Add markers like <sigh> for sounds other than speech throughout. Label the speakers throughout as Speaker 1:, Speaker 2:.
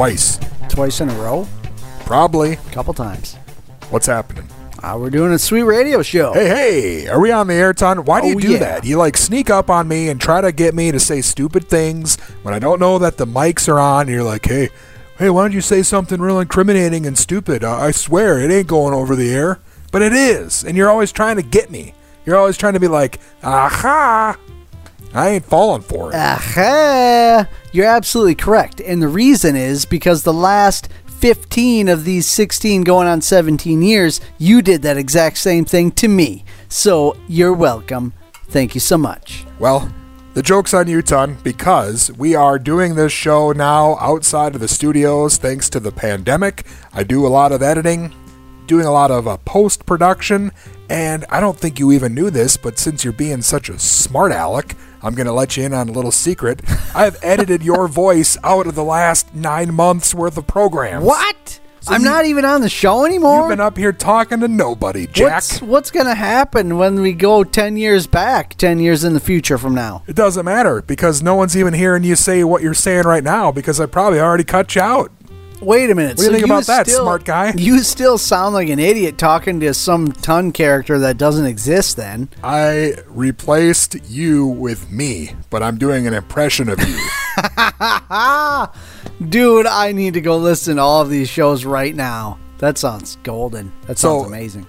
Speaker 1: Twice.
Speaker 2: Twice in a row?
Speaker 1: Probably.
Speaker 2: A couple times.
Speaker 1: What's happening?
Speaker 2: Uh, we're doing a sweet radio show.
Speaker 1: Hey, hey, are we on the air, Ton? Why do you
Speaker 2: Oh,
Speaker 1: do
Speaker 2: yeah.
Speaker 1: that? You like sneak up on me and try to get me to say stupid things when I don't know that the mics are on. And you're like, hey, hey, why don't you say something real incriminating and stupid? Uh, I swear it ain't going over the air, but it is. And you're always trying to get me. You're always trying to be like, aha. I ain't falling for it.
Speaker 2: Aha! You're absolutely correct. And the reason is because the last 15 of these 16 going on 17 years, you did that exact same thing to me. So you're welcome. Thank you so much.
Speaker 1: Well, the joke's on you, Ton, because we are doing this show now outside of the studios thanks to the pandemic. I do a lot of editing, doing a lot of uh, post production, and I don't think you even knew this, but since you're being such a smart aleck, I'm going to let you in on a little secret. I've edited your <laughs> voice out of the last nine months worth of programs.
Speaker 2: What? I'm
Speaker 1: you-
Speaker 2: not even on the show anymore.
Speaker 1: You've been up here talking to nobody, Jack.
Speaker 2: What's, what's going to happen when we go 10 years back, 10 years in the future from now?
Speaker 1: It doesn't matter because no one's even hearing you say what you're saying right now because I probably already cut you out.
Speaker 2: Wait a minute.
Speaker 1: What do you
Speaker 2: so
Speaker 1: think about that, smart guy? <laughs>
Speaker 2: You still sound like an idiot talking to some ton character that doesn't exist then.
Speaker 1: I replaced you with me, but I'm doing an impression of you. <laughs>
Speaker 2: Dude, I need to go listen to all of these shows right now. That sounds golden. That
Speaker 1: So-
Speaker 2: sounds amazing.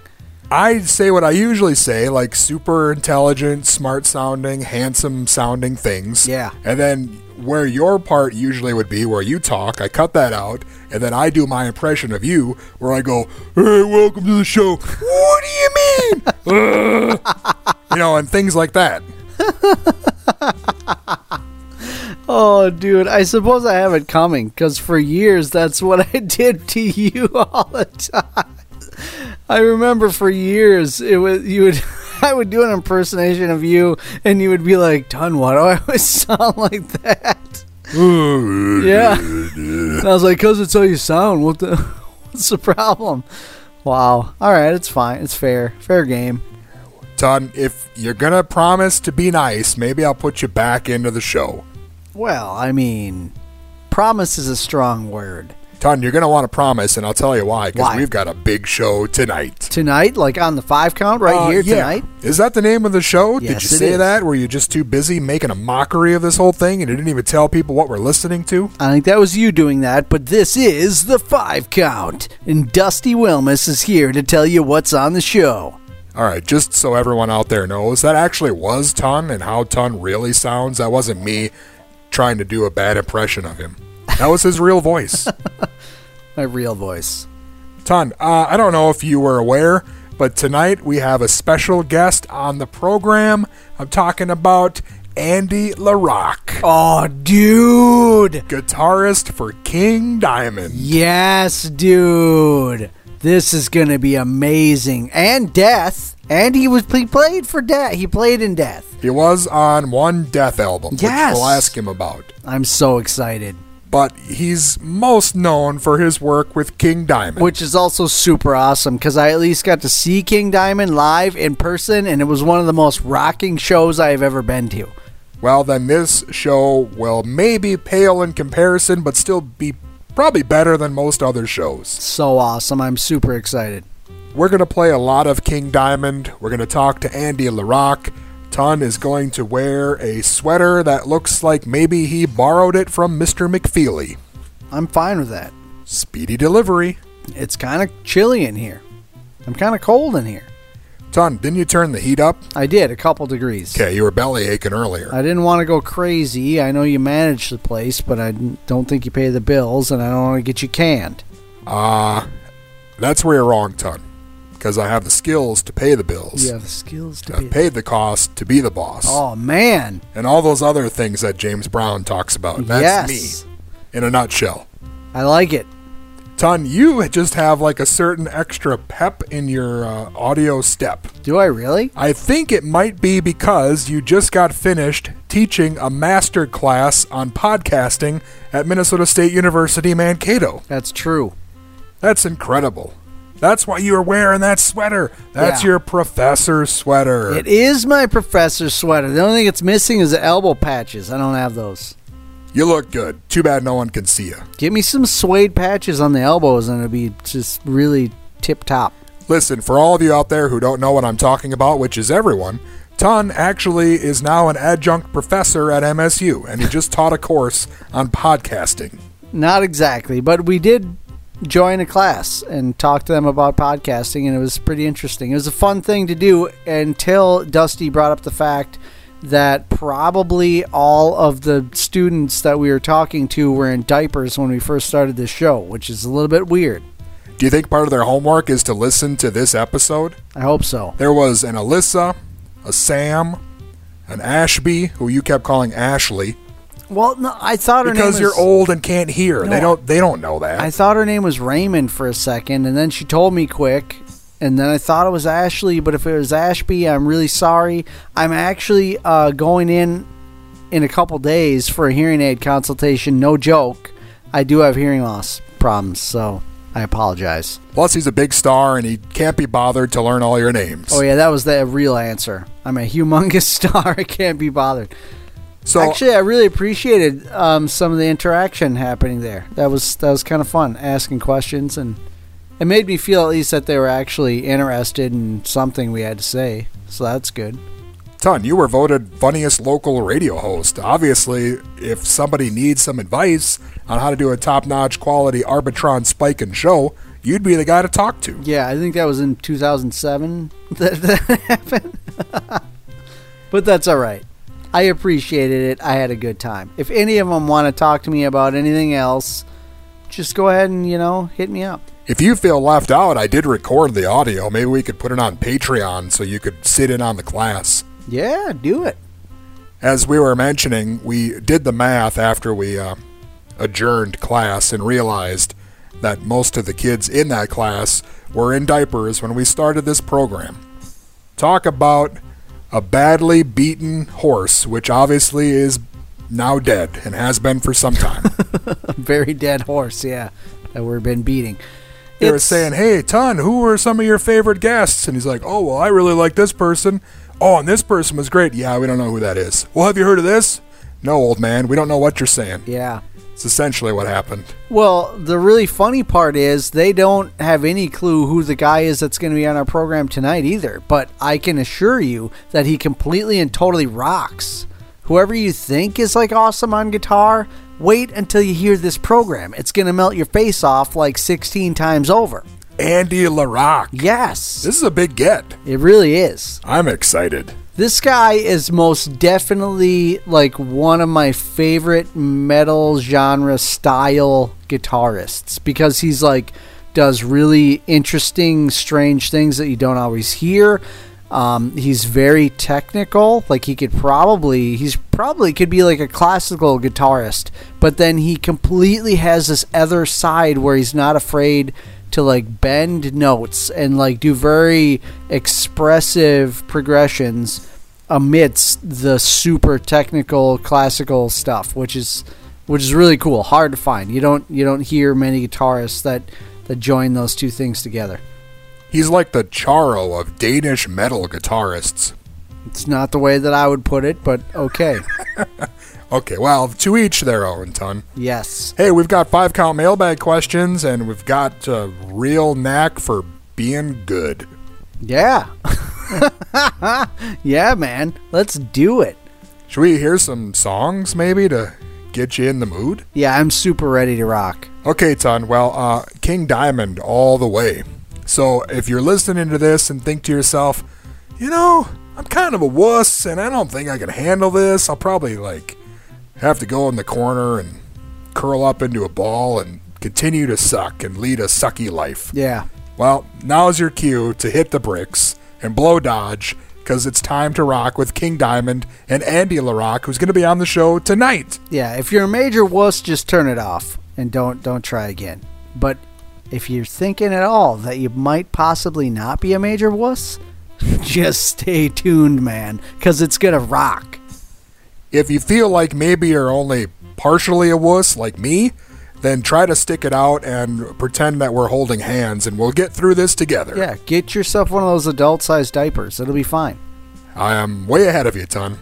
Speaker 1: I say what I usually say, like super intelligent, smart sounding, handsome sounding things.
Speaker 2: Yeah.
Speaker 1: And then where your part usually would be, where you talk, I cut that out, and then I do my impression of you, where I go, "Hey, welcome to the show." what do you mean? <laughs> Uh, you know, and things like that. <laughs>
Speaker 2: Oh, dude, I suppose I have it coming because for years that's what I <laughs> did to you all the time. I remember for years it was you would <laughs> I would do an impersonation of you and you would be like, "Ton, why do I always <laughs> sound like that?" <laughs> Yeah. And I was like, "Cause it's how you sound. What the what's the problem?" Wow. All right, it's fine. It's fair. Fair game.
Speaker 1: Ton, if you're gonna promise to be nice, maybe I'll put you back into the show.
Speaker 2: Well, I mean, promise is a strong word.
Speaker 1: Ton, you're gonna want to promise, and I'll tell you why. Because
Speaker 2: Why?
Speaker 1: we've got a big show tonight.
Speaker 2: Tonight, like on the five count right
Speaker 1: Uh,
Speaker 2: here
Speaker 1: yeah.
Speaker 2: tonight.
Speaker 1: Is that the name of the show? Did
Speaker 2: Yes,
Speaker 1: you
Speaker 2: it
Speaker 1: say
Speaker 2: is.
Speaker 1: that? Were you just too busy making a mockery of this whole thing, and you didn't even tell people what we're listening to?
Speaker 2: I think that was you doing that, but this is the five count, and Dusty Wilmus is here to tell you what's on the show.
Speaker 1: All right, just so everyone out there knows, that actually was Ton, and how Ton really sounds. That wasn't me trying to do a bad impression of him. That was his real voice. <laughs>
Speaker 2: My real voice.
Speaker 1: Ton, uh, I don't know if you were aware, but tonight we have a special guest on the program. I'm talking about Andy LaRocque,
Speaker 2: Oh, dude!
Speaker 1: guitarist for King Diamond.
Speaker 2: Yes, dude! This is gonna be amazing. And Death. And he was he played for Death. He played in Death.
Speaker 1: He was on one Death album,
Speaker 2: Yes.
Speaker 1: which we'll ask him about.
Speaker 2: I'm so excited.
Speaker 1: But he's most known for his work with King Diamond.
Speaker 2: which is also super awesome because I at least got to see King Diamond live in person, and it was one of the most rocking shows I have ever been to.
Speaker 1: well, then this show will maybe pale in comparison, but still be probably better than most other shows.
Speaker 2: So awesome! I'm super excited.
Speaker 1: We're going to play a lot of King Diamond. We're going to talk to Andy LaRocque. Ton is going to wear a sweater that looks like maybe he borrowed it from Mr. McFeely.
Speaker 2: I'm fine with that.
Speaker 1: Speedy delivery.
Speaker 2: It's kind of chilly in here. I'm kind of cold in here.
Speaker 1: Ton, didn't you turn the heat up?
Speaker 2: I did a couple degrees.
Speaker 1: Okay, you were belly aching earlier.
Speaker 2: I didn't want to go crazy. I know you manage the place, but I don't think you pay the bills, and I don't want to get you canned.
Speaker 1: Ah, that's where you're wrong, Ton. Because I have the skills to pay the bills.
Speaker 2: You have the skills to
Speaker 1: I've
Speaker 2: be.
Speaker 1: paid the cost to be the boss.
Speaker 2: Oh man!
Speaker 1: And all those other things that James Brown talks about. That's
Speaker 2: yes,
Speaker 1: me in a nutshell.
Speaker 2: I like it.
Speaker 1: Ton, you just have like a certain extra pep in your uh, audio step.
Speaker 2: Do I really?
Speaker 1: I think it might be because you just got finished teaching a master class on podcasting at Minnesota State University Mankato.
Speaker 2: That's true.
Speaker 1: That's incredible. That's why you are wearing that sweater. That's
Speaker 2: Yeah.
Speaker 1: your professor's sweater.
Speaker 2: It is my professor's sweater. The only thing it's missing is the elbow patches. I don't have those.
Speaker 1: you look good. Too bad no one can see you.
Speaker 2: Give me some suede patches on the elbows, and it'll be just really tip top.
Speaker 1: Listen, for all of you out there who don't know what I'm talking about, which is everyone, Ton actually is now an adjunct professor at MSU, and he just taught a course on podcasting.
Speaker 2: Not exactly, but we did join a class and talk to them about podcasting, and it was pretty interesting. It was a fun thing to do until Dusty brought up the fact that probably all of the students that we were talking to were in diapers when we first started this show, which is a little bit weird.
Speaker 1: Do you think part of their homework is to listen to this episode?
Speaker 2: I hope so.
Speaker 1: There was an Alyssa, a Sam, an Ashby, who you kept calling Ashley,
Speaker 2: Well, no, I thought her name
Speaker 1: because
Speaker 2: name
Speaker 1: you're
Speaker 2: was,
Speaker 1: old and can't hear.
Speaker 2: No,
Speaker 1: they don't. They don't know that.
Speaker 2: I thought her name was Raymond for a second, and then she told me quick, and then I thought it was Ashley. But if it was Ashby, I'm really sorry. I'm actually uh, going in in a couple days for a hearing aid consultation. No joke. I do have hearing loss problems, so I apologize.
Speaker 1: Plus, he's a big star, and he can't be bothered to learn all your names.
Speaker 2: Oh yeah, that was the real answer. I'm a humongous <laughs> star. I can't be bothered.
Speaker 1: So
Speaker 2: Actually, I really appreciated um, some of the interaction happening there. That was that was kind of fun, asking questions, and it made me feel at least that they were actually interested in something we had to say. So that's good.
Speaker 1: Ton, you were voted funniest local radio host. Obviously, if somebody needs some advice on how to do a top-notch quality Arbitron spike and show, you'd be the guy to talk to.
Speaker 2: Yeah, I think that was in 2007 <laughs> that, that happened. <laughs> but that's all right. I appreciated it. I had a good time. If any of them want to talk to me about anything else, just go ahead and you know hit me up.
Speaker 1: If you feel left out, I did record the audio. Maybe we could put it on Patreon so you could sit in on the class.
Speaker 2: Yeah, do it.
Speaker 1: As we were mentioning, we did the math after we uh, adjourned class and realized that most of the kids in that class were in diapers when we started this program. Talk about a badly beaten horse, which obviously is now dead and has been for some time. <laughs>
Speaker 2: very dead horse, yeah, that we've been beating.
Speaker 1: they were saying, "Hey, Ton, who were some of your favorite guests?" And he's like, "Oh, well, I really like this person. Oh, and this person was great. Yeah, we don't know who that is. Well, have you heard of this? No, old man, we don't know what you're saying.
Speaker 2: Yeah.
Speaker 1: It's essentially what happened.
Speaker 2: Well, the really funny part is they don't have any clue who the guy is that's going to be on our program tonight either. But I can assure you that he completely and totally rocks. Whoever you think is like awesome on guitar, wait until you hear this program. It's going to melt your face off like 16 times over.
Speaker 1: Andy LaRocque.
Speaker 2: Yes,
Speaker 1: This is a big get.
Speaker 2: it really is.
Speaker 1: I'm excited.
Speaker 2: This guy is most definitely like one of my favorite metal genre style guitarists because he's like does really interesting, strange things that you don't always hear. Um, he's very technical. Like he could probably, he's probably could be like a classical guitarist, but then he completely has this other side where he's not afraid to like bend notes and like do very expressive progressions amidst the super technical classical stuff, which is which is really cool. Hard to find. You don't you don't hear many guitarists that that join those two things together.
Speaker 1: He's like the Charo of Danish metal guitarists.
Speaker 2: It's not the way that I would put it, but okay. <laughs>
Speaker 1: Okay, well, to each their own, ton.
Speaker 2: yes.
Speaker 1: Hey, we've got five count mailbag questions, and we've got a real knack for being good.
Speaker 2: Yeah. <laughs> yeah, man. Let's do it.
Speaker 1: Should we hear some songs maybe to get you in the mood?
Speaker 2: Yeah, I'm super ready to rock.
Speaker 1: Okay, Ton. Well, uh, King Diamond all the way. So if you're listening to this and think to yourself, you know, I'm kind of a wuss and I don't think I can handle this, I'll probably like have to go in the corner and curl up into a ball and continue to suck and lead a sucky life.
Speaker 2: Yeah.
Speaker 1: Well, now's your cue to hit the bricks and blow dodge because it's time to rock with King Diamond and Andy LaRocque, who's going to be on the show tonight.
Speaker 2: Yeah, if you're a major wuss, just turn it off and don't don't try again. But if you're thinking at all that you might possibly not be a major wuss, <laughs> just stay tuned, man, cuz it's going to rock.
Speaker 1: If you feel like maybe you're only partially a wuss like me, then try to stick it out and pretend that we're holding hands and we'll get through this together.
Speaker 2: Yeah, get yourself one of those adult-sized diapers. It'll be fine.
Speaker 1: I am way ahead of you, Ton.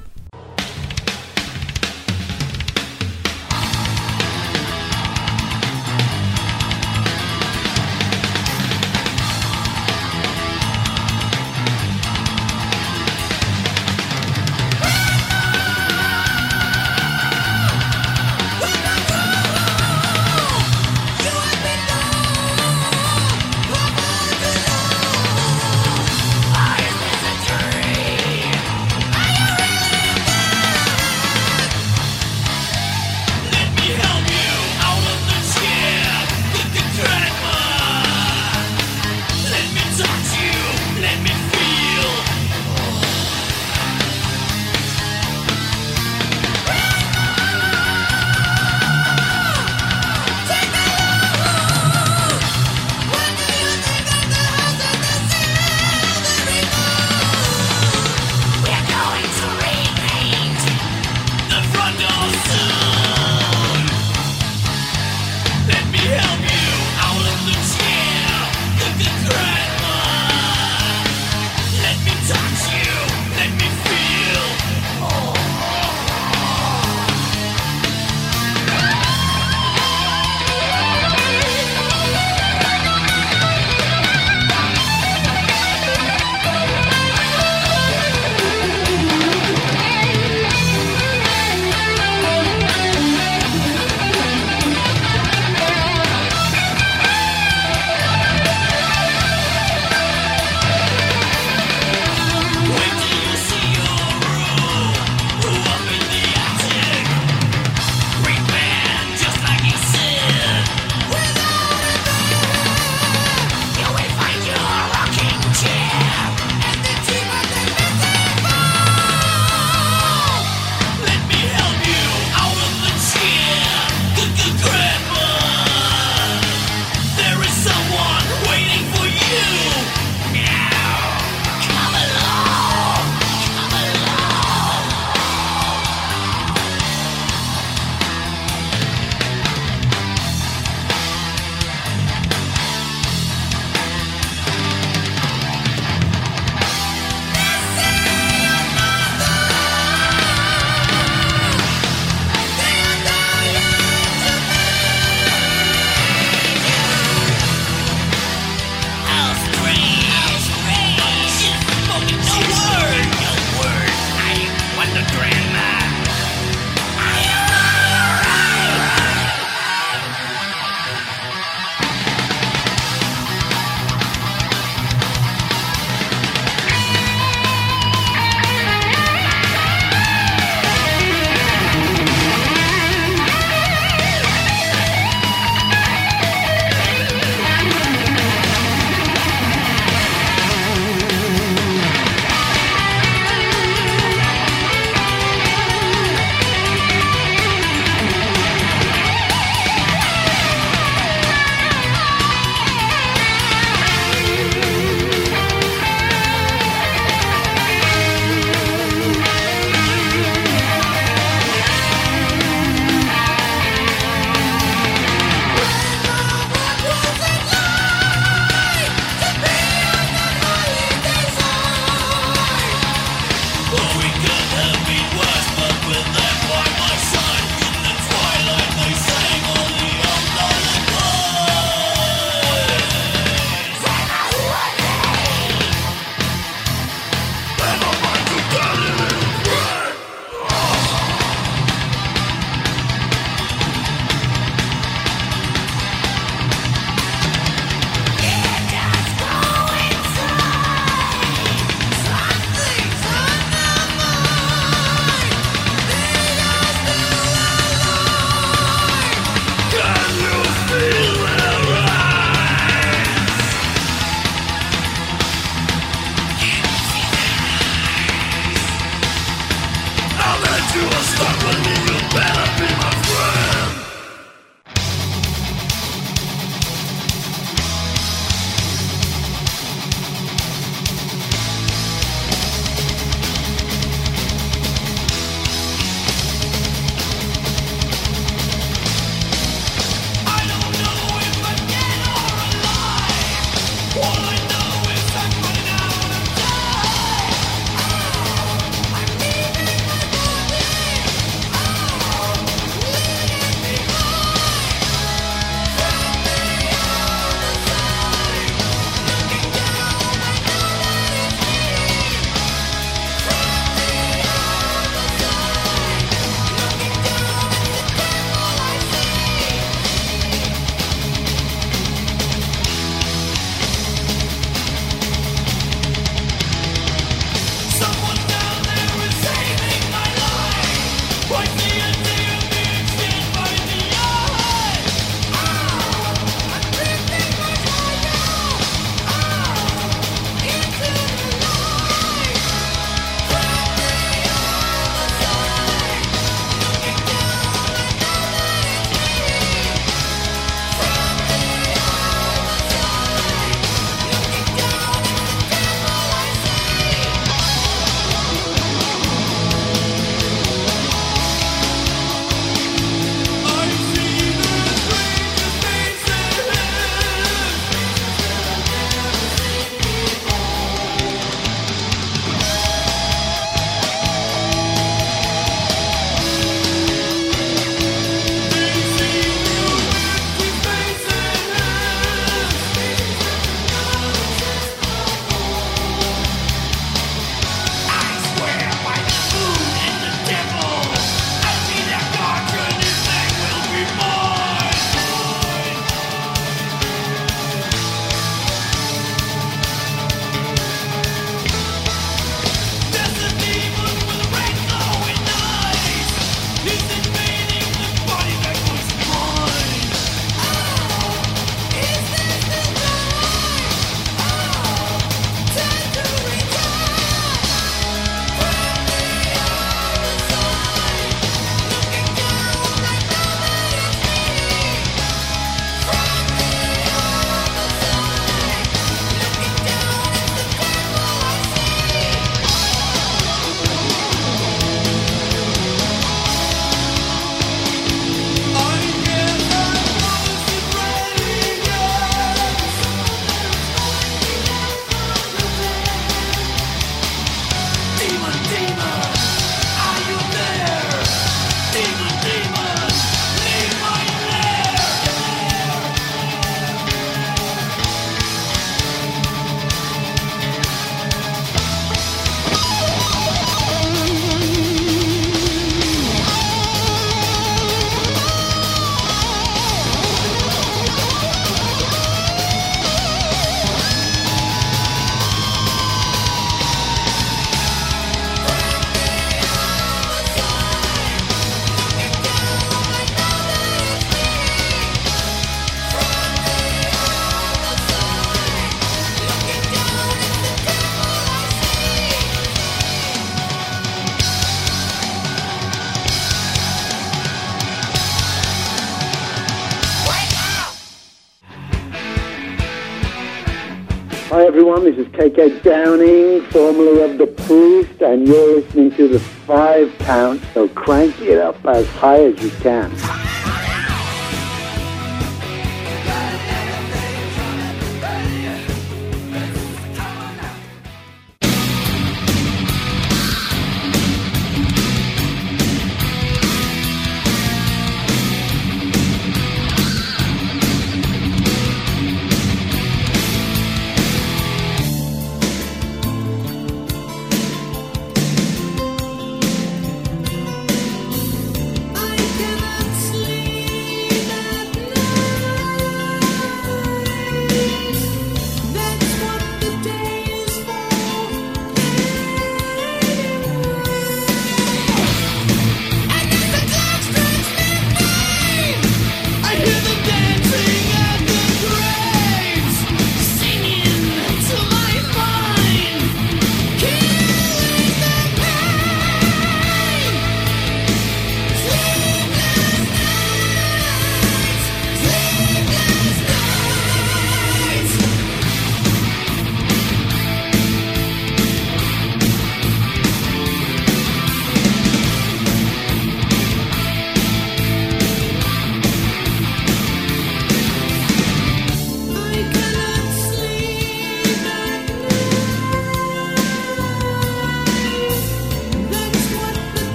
Speaker 3: KK Downing, formerly of The Priest, and you're listening to the five count, so crank it up as high as you can.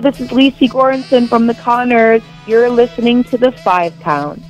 Speaker 4: This is Lecy Goranson from the Conners. You're listening to the Five Count.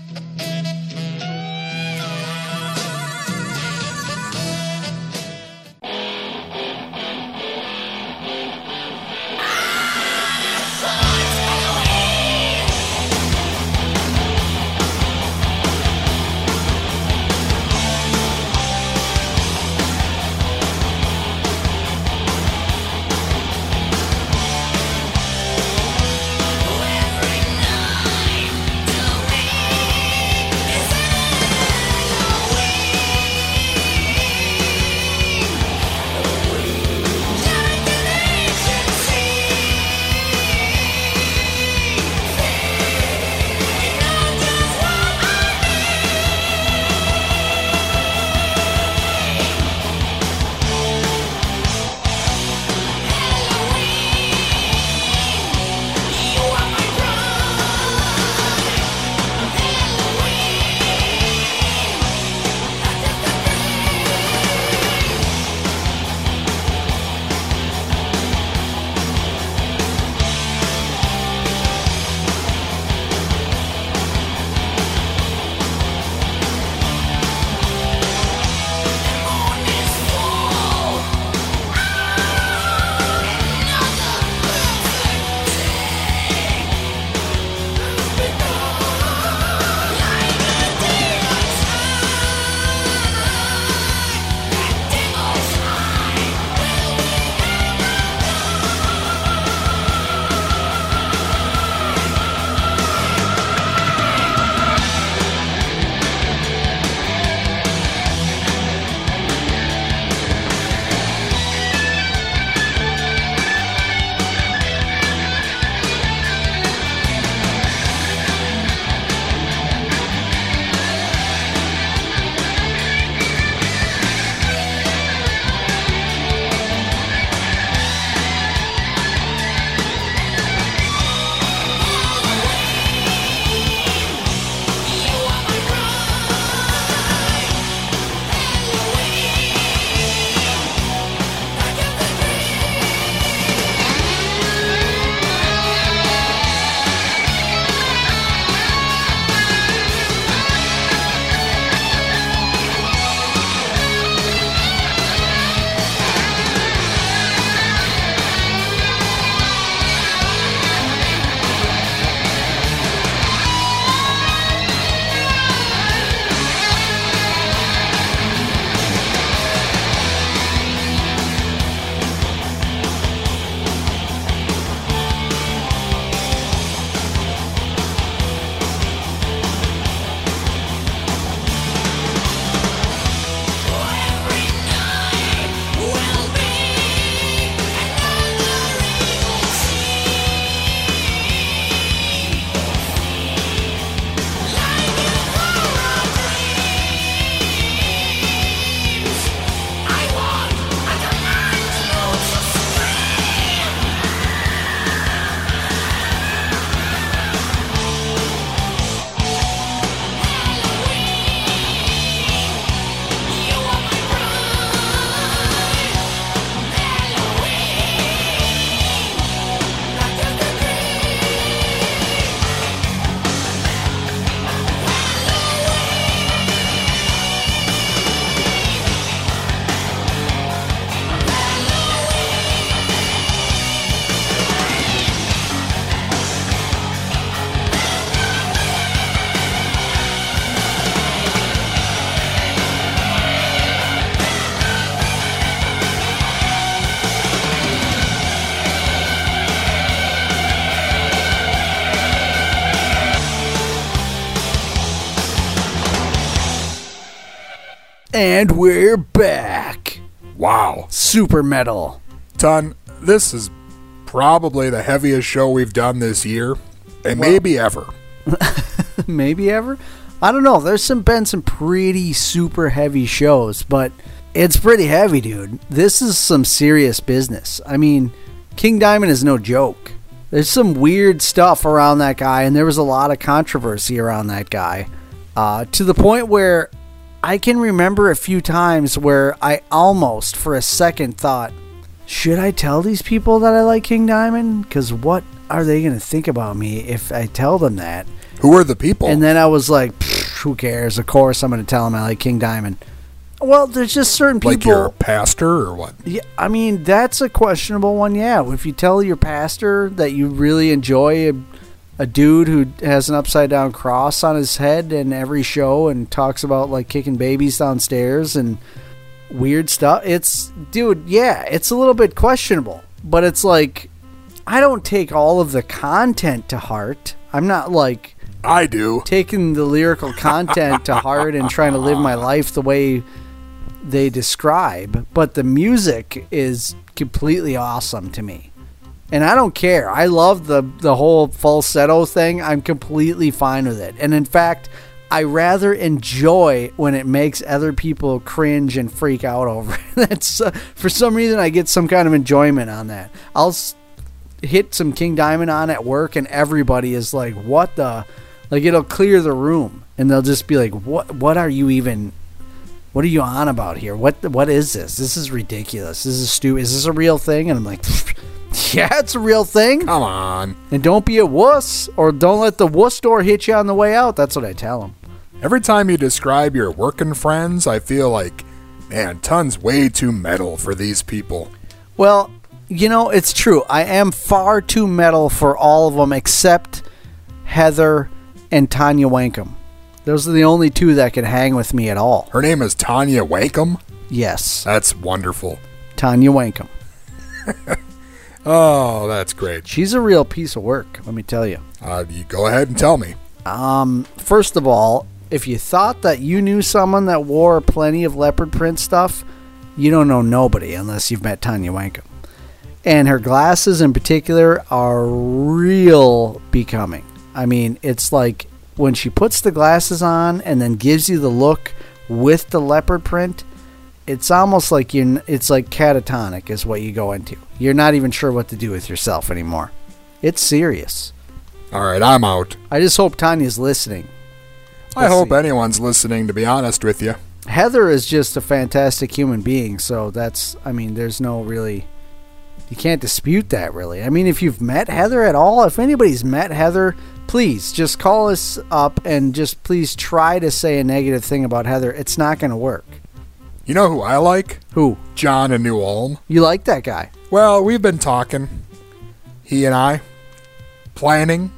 Speaker 2: Super metal.
Speaker 1: Ton, this is probably the heaviest show we've done this year, and maybe ever. <laughs>
Speaker 2: Maybe ever. I don't know. There's some been some pretty super heavy shows, but it's pretty heavy, dude. This is some serious business. I mean, King Diamond is no joke. There's some weird stuff around that guy, and there was a lot of controversy around that guy. Uh, to the point where I can remember a few times where I almost, for a second, thought, should I tell these people that I like King Diamond? Because what are they going to think about me if I tell them that?
Speaker 1: Who are the people?
Speaker 2: And then I was like, who cares? Of course, I'm going to tell them I like King Diamond. Well, there's just certain people.
Speaker 1: like your pastor or what?
Speaker 2: Yeah, I mean that's a questionable one. Yeah, if you tell your pastor that you really enjoy a, dude who has an upside down cross on his head in every show and talks about like kicking babies downstairs and weird stuff, it's dude. Yeah, it's a little bit questionable, but it's like I don't take all of the content to heart. I'm not like
Speaker 1: I do.
Speaker 2: taking the lyrical content to heart and trying to live my life the way they describe, but the music is completely awesome to me. And I don't care. I love the the whole falsetto thing. I'm completely fine with it. And in fact, I rather enjoy when it makes other people cringe and freak out <laughs> over it. That's uh, for some reason I get some kind of enjoyment on that. I'll s- hit some King Diamond on at work and everybody is like, "What the?" Like it'll clear the room and they'll just be like, "What what are you even what are you on about here? What what is this? This is ridiculous. This is stupid. Is this a real thing?" And I'm like, <laughs> <laughs> "Yeah, it's a real thing."
Speaker 1: Come on.
Speaker 2: And don't be a wuss or don't let the wuss door hit you on the way out. That's what I tell them.
Speaker 1: Every time you describe your working friends, I feel like, man, tons way too metal for these people.
Speaker 2: Well, you know, it's true. I am far too metal for all of them except Heather and Tanya Wankum. Those are the only two that can hang with me at all.
Speaker 1: Her name is Tanya Wankum.
Speaker 2: Yes,
Speaker 1: That's wonderful.
Speaker 2: Tanya Wankum. <laughs>
Speaker 1: Oh, that's great.
Speaker 2: She's a real piece of work, let me tell you.
Speaker 1: Uh, you go ahead and tell me.
Speaker 2: Um, first of all, if you thought that you knew someone that wore plenty of leopard print stuff, you don't know nobody unless you've met Tanya Wankum. And her glasses in particular are real becoming. I mean, it's like when she puts the glasses on and then gives you the look with the leopard print, it's almost like you're it's like catatonic is what you go into. You're not even sure what to do with yourself anymore. It's serious.
Speaker 1: All right, I'm out.
Speaker 2: I just hope Tanya's listening.
Speaker 1: I
Speaker 2: Let's
Speaker 1: hope
Speaker 2: see.
Speaker 1: anyone's listening, to be honest with you.
Speaker 2: Heather is just a fantastic human being, so that's I mean, there's no really you can't dispute that really. I mean, if you've met Heather at all, if anybody's met Heather, please just call us up and just please try to say a negative thing about Heather. It's not going to work.
Speaker 1: You know who I like?
Speaker 2: Who?
Speaker 1: John in New Ulm.
Speaker 2: You like that guy?
Speaker 1: Well, we've been talking, he and I, planning,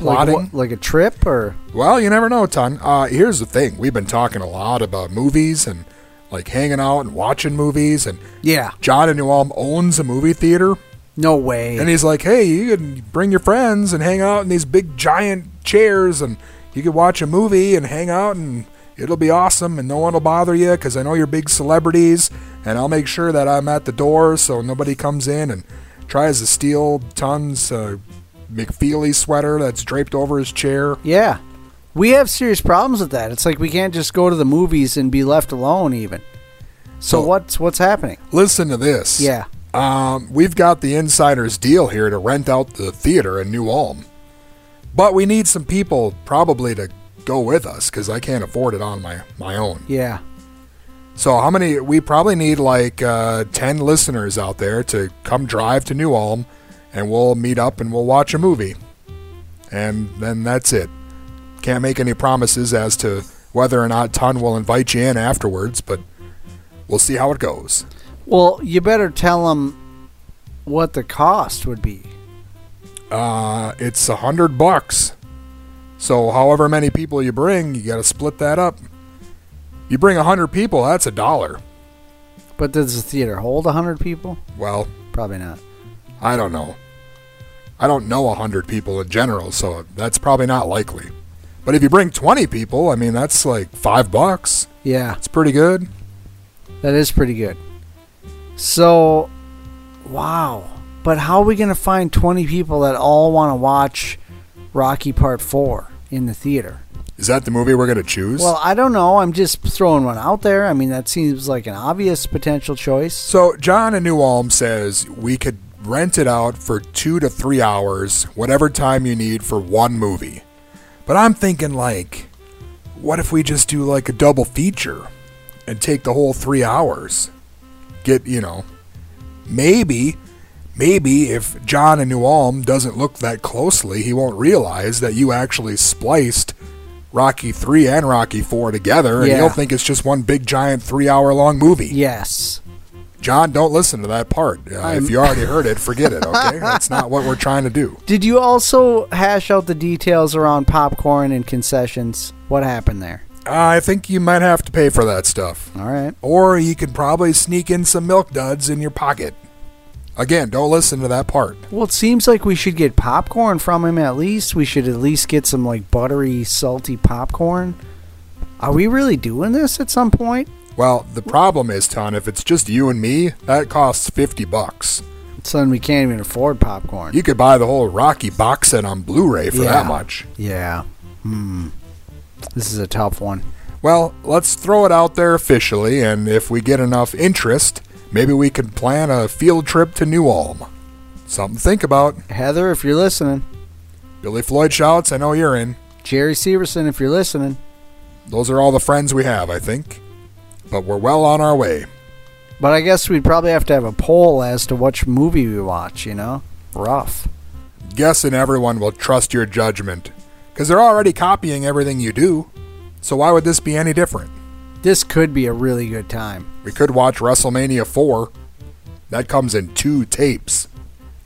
Speaker 2: Like,
Speaker 1: plotting.
Speaker 2: what- like a trip or
Speaker 1: Well, you never know, ton. Uh, here's the thing: we've been talking a lot about movies and like hanging out and watching movies. And
Speaker 2: Yeah.
Speaker 1: John in New Ulm owns a movie theater,
Speaker 2: No way.
Speaker 1: and he's like, "Hey, you can bring your friends and hang out in these big giant chairs, and you can watch a movie and hang out, and it'll be awesome, and no one will bother you because I know you're big celebrities, and I'll make sure that I'm at the door so nobody comes in and tries to steal tons uh, McFeely sweater that's draped over his chair."
Speaker 2: yeah. We have serious problems with that. It's like we can't just go to the movies and be left alone even. So,
Speaker 1: So-
Speaker 2: what's what's happening?
Speaker 1: Listen to this.
Speaker 2: Yeah.
Speaker 1: Um, we've got the insider's deal here to rent out the theater in New Ulm. But we need some people probably to go with us because I can't afford it on my, my own.
Speaker 2: Yeah.
Speaker 1: So, how many? We probably need like uh, 10 listeners out there to come drive to New Ulm and we'll meet up and we'll watch a movie. And then that's it. Can't make any promises as to whether or not Ton will invite you in afterwards, but we'll see how it goes.
Speaker 2: Well, you better tell them what the cost would be.
Speaker 1: Uh, it's a hundred bucks. So however many people you bring, you got to split that up. You bring a hundred people, that's a dollar.
Speaker 2: But does the theater hold 100 people?
Speaker 1: Well,
Speaker 2: Probably not.
Speaker 1: I don't know. I don't know a hundred people in general, so that's probably not likely. But if you bring 20 people, I mean, that's like five bucks.
Speaker 2: Yeah,
Speaker 1: It's pretty good.
Speaker 2: that is pretty good. So, wow. But how are we going to find 20 people that all want to watch Rocky Part 4 in the theater?
Speaker 1: Is that the movie we're going to choose?
Speaker 2: Well, I don't know. I'm just throwing one out there. I mean, that seems like an obvious potential choice.
Speaker 1: so John in New Ulm says we could rent it out for two to three hours, whatever time you need for one movie. But I'm thinking, like, what if we just do like a double feature and take the whole three hours? Get, you know, maybe, maybe if John in New Ulm doesn't look that closely, he won't realize that you actually spliced Rocky 3 and Rocky 4 together, and
Speaker 2: Yeah.
Speaker 1: he'll think it's just one big giant three hour long movie.
Speaker 2: Yes.
Speaker 1: John, don't listen to that part. Uh, if you already heard it, forget it, okay? <laughs> That's not what we're trying to do.
Speaker 2: Did you also hash out the details around popcorn and concessions? What happened there?
Speaker 1: Uh, I think you might have to pay for that stuff.
Speaker 2: All right.
Speaker 1: Or you could probably sneak in some milk duds in your pocket. Again, don't listen to that part.
Speaker 2: Well, it seems like we should get popcorn from him at least. We should at least get some like buttery, salty popcorn. Are we really doing this at some point?
Speaker 1: Well, the problem is, Ton, if it's just you and me, that costs 50 bucks.
Speaker 2: So then we can't even afford popcorn.
Speaker 1: You could buy the whole Rocky box set on Blu-ray for
Speaker 2: Yeah.
Speaker 1: that much.
Speaker 2: yeah. Hmm. This is a tough one.
Speaker 1: Well, let's throw it out there officially, and if we get enough interest, maybe we could plan a field trip to New Ulm. Something to think about.
Speaker 2: Heather, if you're listening.
Speaker 1: Billy Floyd shouts, I know you're in.
Speaker 2: Jerry Severson, if you're listening.
Speaker 1: Those are all the friends we have, I think. But we're well on our way.
Speaker 2: But I guess we'd probably have to have a poll as to which movie we watch, you know? Rough.
Speaker 1: Guessing everyone will trust your judgment. Because they're already copying everything you do. So why would this be any different?
Speaker 2: This could be a really good time.
Speaker 1: We could watch WrestleMania 4. That comes in two tapes.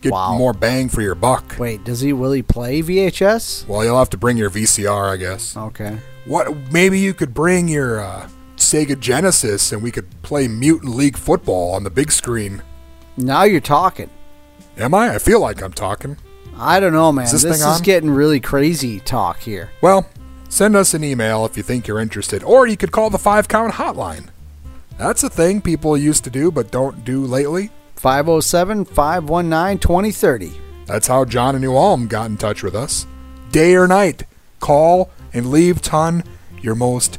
Speaker 1: Get
Speaker 2: Wow.
Speaker 1: more bang for your buck.
Speaker 2: Wait, does he will he play VHS?
Speaker 1: Well, you'll have to bring your VCR, I guess.
Speaker 2: Okay.
Speaker 1: What? Maybe you could bring your uh, Sega Genesis and we could play Mutant League Football on the big screen.
Speaker 2: Now you're talking.
Speaker 1: Am I? I feel like I'm talking.
Speaker 2: I don't know, man.
Speaker 1: Is
Speaker 2: This,
Speaker 1: this
Speaker 2: is
Speaker 1: on?
Speaker 2: getting really crazy talk here.
Speaker 1: Well, send us an email if you think you're interested, or you could call the five count hotline. That's a thing people used to do but don't do lately.
Speaker 2: 507 519 2030.
Speaker 1: That's how John and New Ulm got in touch with us. Day or night, call and leave ton your most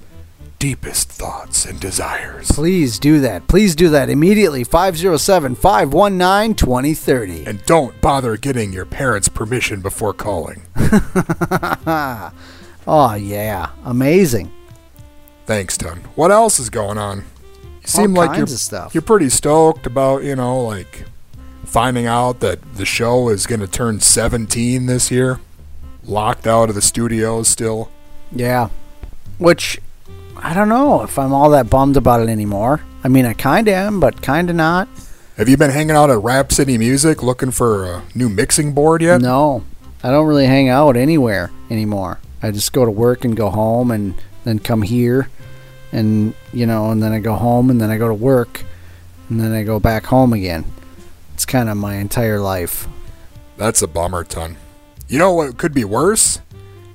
Speaker 1: deepest thoughts and desires.
Speaker 2: Please do that. Please do that immediately. 507 519 2030.
Speaker 1: And don't bother getting your parents' permission before calling. <laughs>
Speaker 2: Oh, yeah. Amazing.
Speaker 1: Thanks, Ton. What else is going on? You seem
Speaker 2: All
Speaker 1: like you're
Speaker 2: kinds of stuff.
Speaker 1: you're pretty stoked about, you know, like finding out that the show is going to turn 17 this year. Locked out of the studios still.
Speaker 2: Yeah. Which, I don't know if I'm all that bummed about it anymore. I mean, I kind of am, but kind of not.
Speaker 1: Have you been hanging out at Rap City Music looking for a new mixing board yet?
Speaker 2: No. I don't really hang out anywhere anymore. I just go to work and go home and then come here and, you know, and then I go home and then I go to work and then I go back home again. It's kind of my entire life.
Speaker 1: That's a bummer, Ton. You know what could be worse?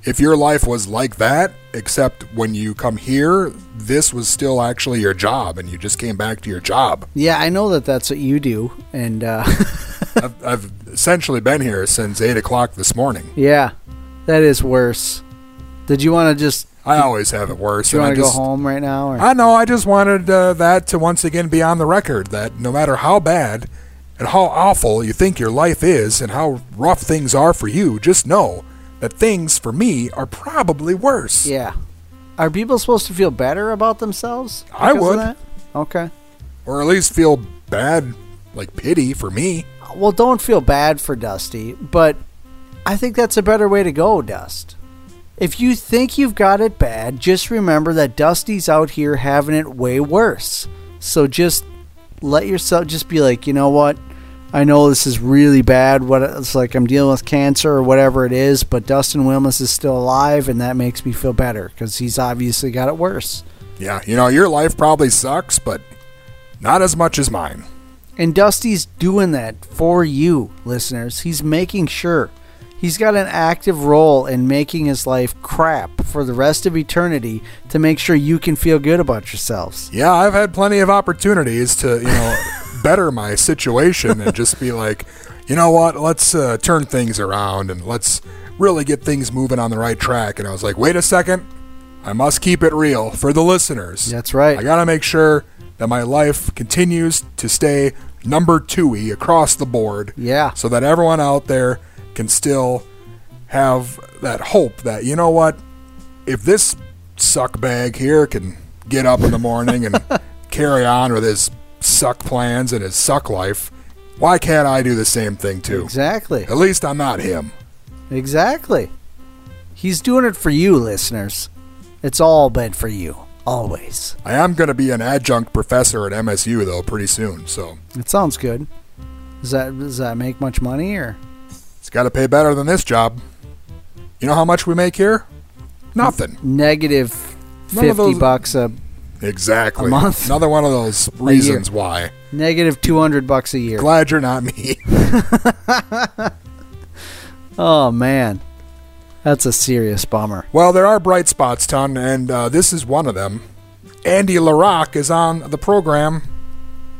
Speaker 1: If your life was like that, except when you come here, this was still actually your job and you just came back to your job.
Speaker 2: Yeah, I know that that's what you do. And, uh, <laughs>
Speaker 1: I've, I've essentially been here since 8 o'clock this morning.
Speaker 2: yeah, that is worse. Did you want to just,
Speaker 1: I always have it worse.
Speaker 2: do you want to go home right now? Or?
Speaker 1: I know. I just wanted uh, that to once again be on the record that no matter how bad and how awful you think your life is and how rough things are for you, just know that things for me are probably worse.
Speaker 2: Yeah. Are people supposed to feel better about themselves?
Speaker 1: I would.
Speaker 2: that? Okay.
Speaker 1: Or at least feel bad, like pity for me.
Speaker 2: Well, don't feel bad for Dusty, but I think that's a better way to go, Dust. If you think you've got it bad, just remember that Dusty's out here having it way worse. So just let yourself just be like, you know what? I know this is really bad. What it's like I'm dealing with cancer or whatever it is, but Dustin Wilmus is still alive, and that makes me feel better because he's obviously got it worse.
Speaker 1: Yeah, you know, your life probably sucks, but not as much as mine.
Speaker 2: And Dusty's doing that for you, listeners. He's making sure He's got an active role in making his life crap for the rest of eternity to make sure you can feel good about yourselves.
Speaker 1: Yeah, I've had plenty of opportunities to, you know, <laughs> better my situation and just be like, you know what, let's uh, turn things around and let's really get things moving on the right track. And I was like, wait a second, I must keep it real for the listeners.
Speaker 2: That's right.
Speaker 1: I got to make sure that my life continues to stay number two across the board.
Speaker 2: Yeah.
Speaker 1: So that everyone out there can still have that hope that, you know what, if this suck bag here can get up in the morning and <laughs> carry on with his suck plans and his suck life, why can't I do the same thing too?
Speaker 2: Exactly.
Speaker 1: At least I'm not him.
Speaker 2: Exactly. He's doing it for you, listeners. It's all been for you. Always.
Speaker 1: I am going to be an adjunct professor at MSU though pretty soon, so
Speaker 2: It sounds good. Does that does that make much money or
Speaker 1: it's got to pay better than this job. You know how much we make here? Nothing.
Speaker 2: negative fifty
Speaker 1: those-
Speaker 2: bucks a
Speaker 1: Exactly.
Speaker 2: A month?
Speaker 1: Another one of those reasons why.
Speaker 2: negative two hundred bucks a year?
Speaker 1: Glad you're not me. <laughs>
Speaker 2: Oh man, that's a serious bummer.
Speaker 1: Well, there are bright spots, Ton, and uh, this is one of them. Andy LaRocque is on the program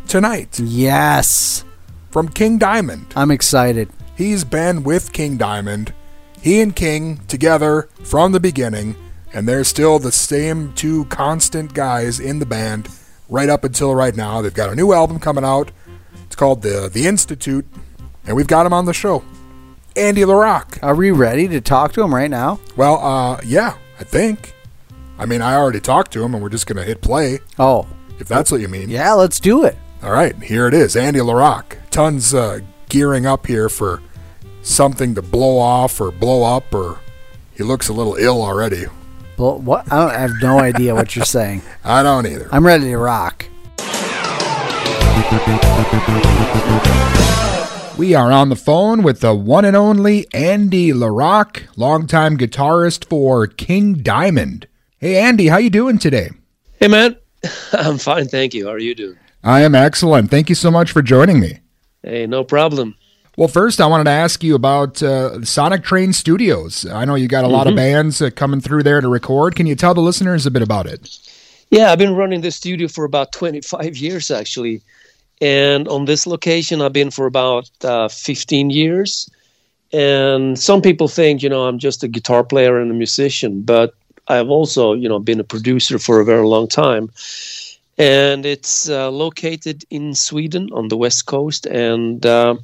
Speaker 1: tonight
Speaker 2: Yes,
Speaker 1: from King Diamond.
Speaker 2: I'm excited.
Speaker 1: He's been with King Diamond. He and King together from the beginning, and they're still the same two constant guys in the band right up until right now. They've got a new album coming out. It's called The The Institute, and we've got him on the show. Andy LaRocque.
Speaker 2: Are we ready to talk to him right now?
Speaker 1: Well, uh, yeah, I think. I mean, I already talked to him, and we're just going to hit play,
Speaker 2: Oh,
Speaker 1: if that's what you mean.
Speaker 2: yeah, let's do it.
Speaker 1: All right, here it is. Andy LaRocque. Tons uh, gearing up here for something to blow off or blow up, or he looks a little ill already.
Speaker 2: Well, what? I, don't, I have no idea what you're saying. <laughs>
Speaker 1: I don't either.
Speaker 2: I'm ready to rock.
Speaker 5: We are on the phone with the one and only Andy LaRocque, longtime guitarist for King Diamond. Hey Andy, how you doing today?
Speaker 6: Hey, man. <laughs> I'm fine, thank you. How are you doing?
Speaker 5: I am excellent. Thank you so much for joining me.
Speaker 6: Hey, no problem.
Speaker 5: Well, first, I wanted to ask you about uh, Sonic Train Studios. I know you got a lot of bands uh, coming through there to record. Can you tell the listeners a bit about it?
Speaker 6: Yeah, I've been running this studio for about 25 years, actually. And on this location, I've been for about uh, 15 years. And some people think, you know, I'm just a guitar player and a musician, but I've also, you know, been a producer for a very long time. And it's uh, located in Sweden on the west coast. And uh,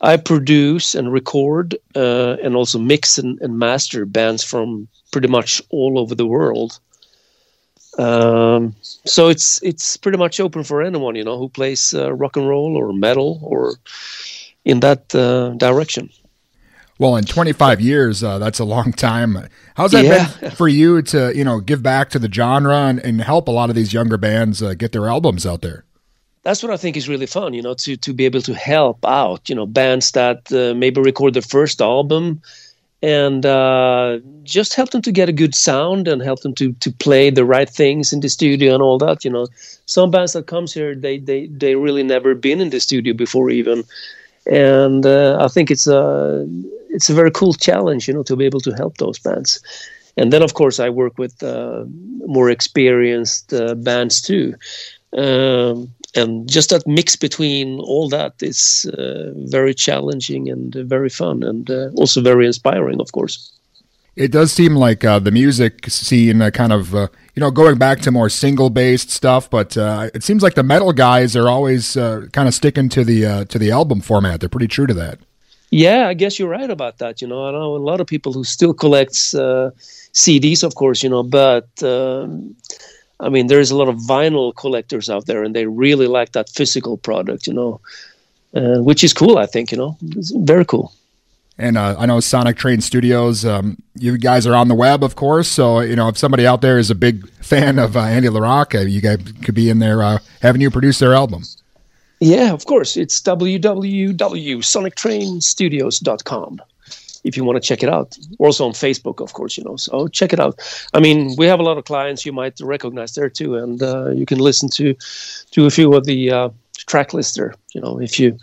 Speaker 6: I produce and record uh, and also mix and, and master bands from pretty much all over the world. Um, so it's it's pretty much open for anyone, you know, who plays uh, rock and roll or metal or in that uh, direction.
Speaker 5: Well, in 25 years, uh, that's a long time. How's that
Speaker 6: Yeah.
Speaker 5: been <laughs> for you to, you know, give back to the genre and, and help a lot of these younger bands uh, get their albums out there?
Speaker 6: That's what I think is really fun, you know, to to be able to help out, you know, bands that uh, maybe record their first album and uh, just help them to get a good sound and help them to to play the right things in the studio and all that. You know, some bands that comes here, they they they really never been in the studio before even, and uh, I think it's a it's a very cool challenge, you know, to be able to help those bands. And then, of course, I work with uh, more experienced uh, bands too. Um, and just that mix between all that is uh, very challenging and very fun and uh, also very inspiring, of course.
Speaker 5: It does seem like uh, the music scene uh, kind of, uh, you know, going back to more single based stuff, but uh, it seems like the metal guys are always uh, kind of sticking to the uh, to the album format. They're pretty true to that.
Speaker 6: Yeah, I guess you're right about that. You know, I know a lot of people who still collects uh, CDs, of course. You know, but um, I mean, there's a lot of vinyl collectors out there, and they really like that physical product. You know, which is cool. I think. You know, it's very cool.
Speaker 5: And uh, I know Sonic Train Studios, um, you guys are on the web, of course. So, you know, if somebody out there is a big fan of uh, Andy LaRocque, uh, you guys could be in there uh, having you produce their album.
Speaker 6: Yeah, of course. It's www.sonictrainstudios.com if you want to check it out. We're also on Facebook, of course, you know. So check it out. I mean, we have a lot of clients you might recognize there too, and uh, you can listen to to a few of the uh, track lists there. You know, if you're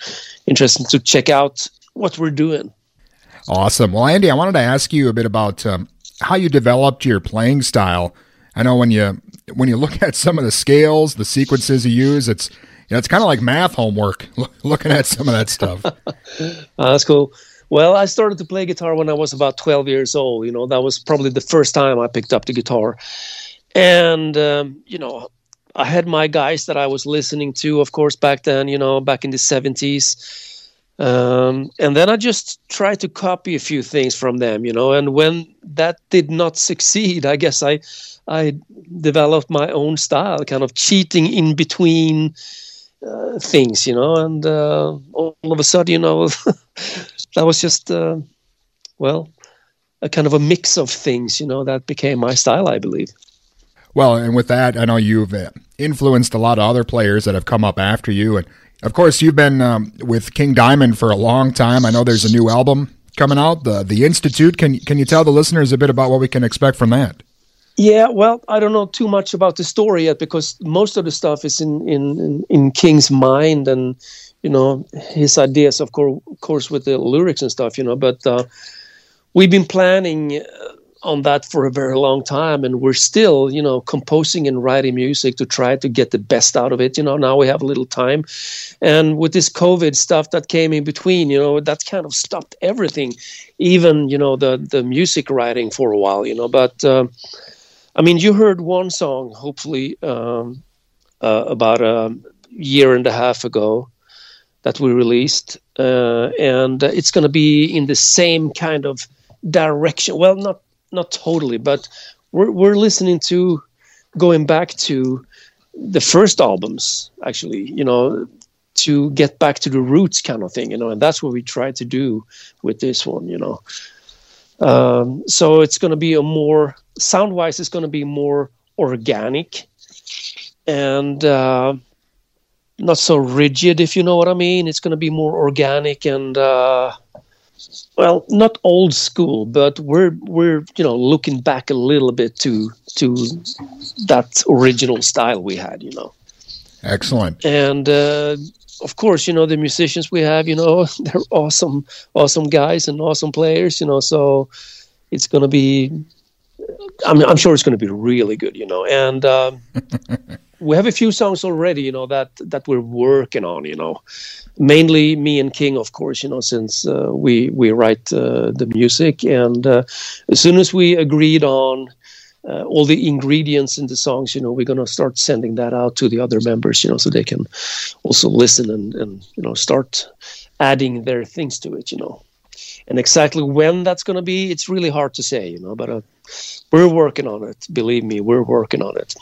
Speaker 6: interested to check out what we're doing.
Speaker 1: Awesome. Well, Andy, I wanted to ask you a bit about um, how you developed your playing style. I know when you when you look <laughs> at some of the scales, the sequences you use, it's you know, it's kind of like math homework. <laughs> looking at some of that stuff. uh, <laughs>
Speaker 6: that's cool. Well, I started to play guitar when I was about 12 years old. You know, that was probably the first time I picked up the guitar. And, um, you know, I had my guys that I was listening to, of course, back then, you know, back in the 70s. Um, and then I just tried to copy a few things from them, you know. And when that did not succeed, I guess I, I developed my own style, kind of cheating in between uh, things, you know. And uh, all of a sudden, you know, <laughs> that was just, uh, well, a kind of a mix of things, you know, that became my style, I believe.
Speaker 1: Well, and with that, I know you've uh, influenced a lot of other players that have come up after you. And of course, you've been um, with King Diamond for a long time. I know there's a new album coming out, the the Institute. Can can you tell the listeners a bit about what we can expect from that?
Speaker 6: Yeah, well, I don't know too much about the story yet because most of the stuff is in in in King's mind and you know his ideas, of course, of course, with the lyrics and stuff, you know. But uh, we've been planning uh, on that for a very long time and we're still you know composing and writing music to try to get the best out of it you know now we have a little time. And with this covid stuff that came in between you know that kind of stopped everything even you know the the music writing for a while you know. But uh, i mean you heard one song hopefully um, uh, about a year and a half ago that we released uh, and it's going to be in the same kind of direction. Well not not totally, but we're we're listening to going back to the first albums actually, you know, to get back to the roots kind of thing, you know, and that's what we try to do with this one, you know. Um, so it's going to be a more sound wise, it's going to be more organic and uh, not so rigid, if you know what I mean. It's going to be more organic and uh, well, not old school, but we're we're you know looking back a little bit to to that original style we had, you know.
Speaker 1: Excellent.
Speaker 6: And uh, of course, you know the musicians we have, you know, <laughs> they're awesome, awesome guys and awesome players, you know. So it's going to be, I'm I'm sure it's going to be really good, you know. And um, <laughs> we have a few songs already, you know, that that we're working on, you know mainly me and King, of course, you know, since uh, we we write uh, the music, and uh, as soon as we agreed on uh, all the ingredients in the songs, you know, we're gonna start sending that out to the other members, you know, so they can also listen and and you know start adding their things to it, you know. And exactly when that's gonna be, it's really hard to say, you know, but uh, we're working on it. Believe me, we're working on it.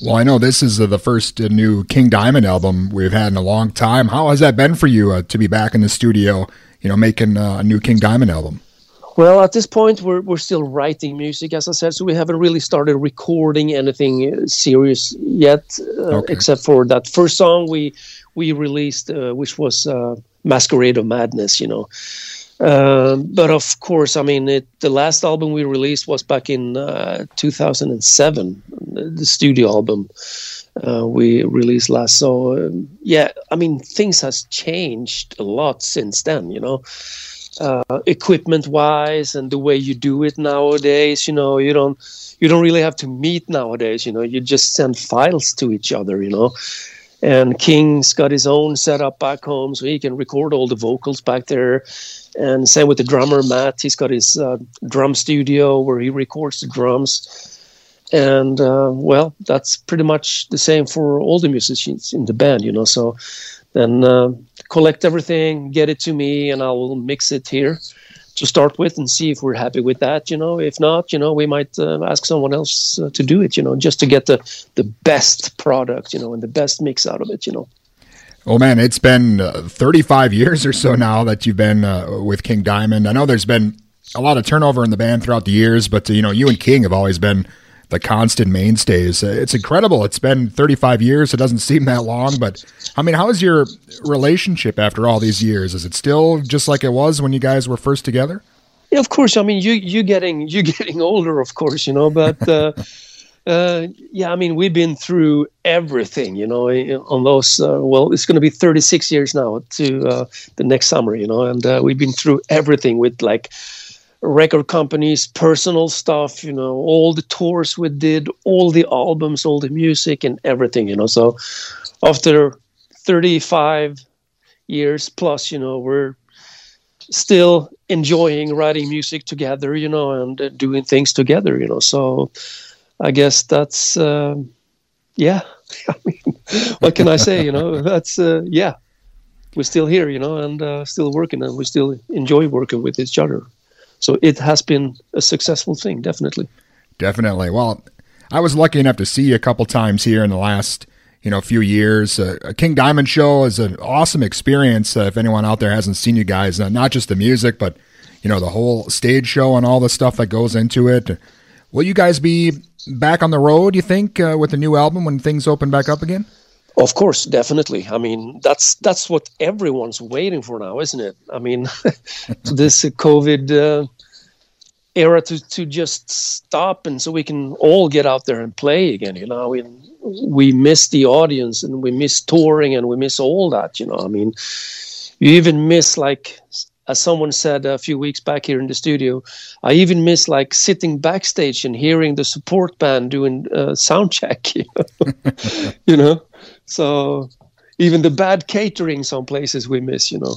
Speaker 1: Well, I know this is uh, the first uh, new King Diamond album we've had in a long time. How has that been for you uh, to be back in the studio, you know, making uh, a new King Diamond album?
Speaker 6: Well, at this point, we're we're still writing music, as I said, so we haven't really started recording anything uh, serious yet, uh, okay. except for that first song we we released, which was "Masquerade of Madness." You know, um, but of course, I mean, it, the last album we released was back in uh, 2007, the studio album uh, we released last. So um, yeah, I mean, things has changed a lot since then. You know, uh, equipment wise and the way you do it nowadays. You know, you don't you don't really have to meet nowadays. You know, you just send files to each other. You know. And King's got his own setup back home, so he can record all the vocals back there and same with the drummer Matt. He's got his uh, drum studio where he records the drums. And uh, well, that's pretty much the same for all the musicians in the band, you know. So then uh, collect everything, get it to me, and I will mix it here to start with and see if we're happy with that. You know, if not, you know, we might uh, ask someone else uh, to do it. You know, just to get the the best product, you know, and the best mix out of it. You know.
Speaker 1: Oh man, it's been uh, 35 years or so now that you've been uh, with King Diamond. I know there's been a lot of turnover in the band throughout the years, but uh, you know, you and King have always been the constant mainstays. Uh, it's incredible. It's been 35 years. It doesn't seem that long, but I mean, how is your relationship after all these years? Is it still just like it was when you guys were first together?
Speaker 6: Yeah, of course. I mean, you you getting you getting older, of course, you know, but. Uh, <laughs> Uh, yeah, I mean, we've been through everything, you know, on those. Uh, well, it's going to be 36 years now to uh, the next summer, you know, and uh, we've been through everything with like record companies, personal stuff, you know, all the tours we did, all the albums, all the music, and everything, you know. So after 35 years plus, you know, we're still enjoying writing music together, you know, and uh, doing things together, you know. So I guess that's, uh, yeah. <laughs> I mean, what can I say? You know, <laughs> that's, uh, yeah, we're still here, you know, and uh, still working, and we still enjoy working with each other. So it has been a successful thing, definitely.
Speaker 1: Definitely. Well, I was lucky enough to see you a couple times here in the last you know few years. Uh, a King Diamond show is an awesome experience. Uh, if anyone out there hasn't seen you guys, uh, not just the music, but you know the whole stage show and all the stuff that goes into it. Will you guys be back on the road? You think uh, with the new album when things open back up again?
Speaker 6: Of course, definitely. I mean, that's that's what everyone's waiting for now, isn't it? I mean, <laughs> this COVID uh, era to to just stop, and so we can all get out there and play again. You know, we we miss the audience, and we miss touring, and we miss all that. You know, I mean, you even miss like as someone said a few weeks back here in the studio, I even miss like sitting backstage and hearing the support band doing uh, sound check. <laughs> You know? <laughs> you know, so even the bad catering, some places we miss. You know,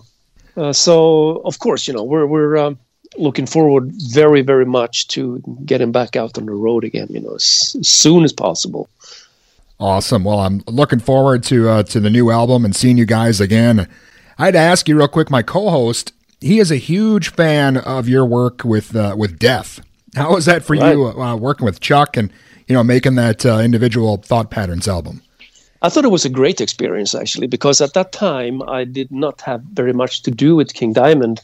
Speaker 6: uh, so of course, you know, we're we're um, looking forward very very much to getting back out on the road again. You know, as, as soon as possible.
Speaker 1: Awesome. Well, I'm looking forward to uh, to the new album and seeing you guys again. I'd ask you real quick, my co-host he is a huge fan of your work with uh, with Death. How was that for right. you uh, working with Chuck and you know making that uh, individual Thought Patterns album?
Speaker 6: I thought it was a great experience actually because at that time I did not have very much to do with King Diamond.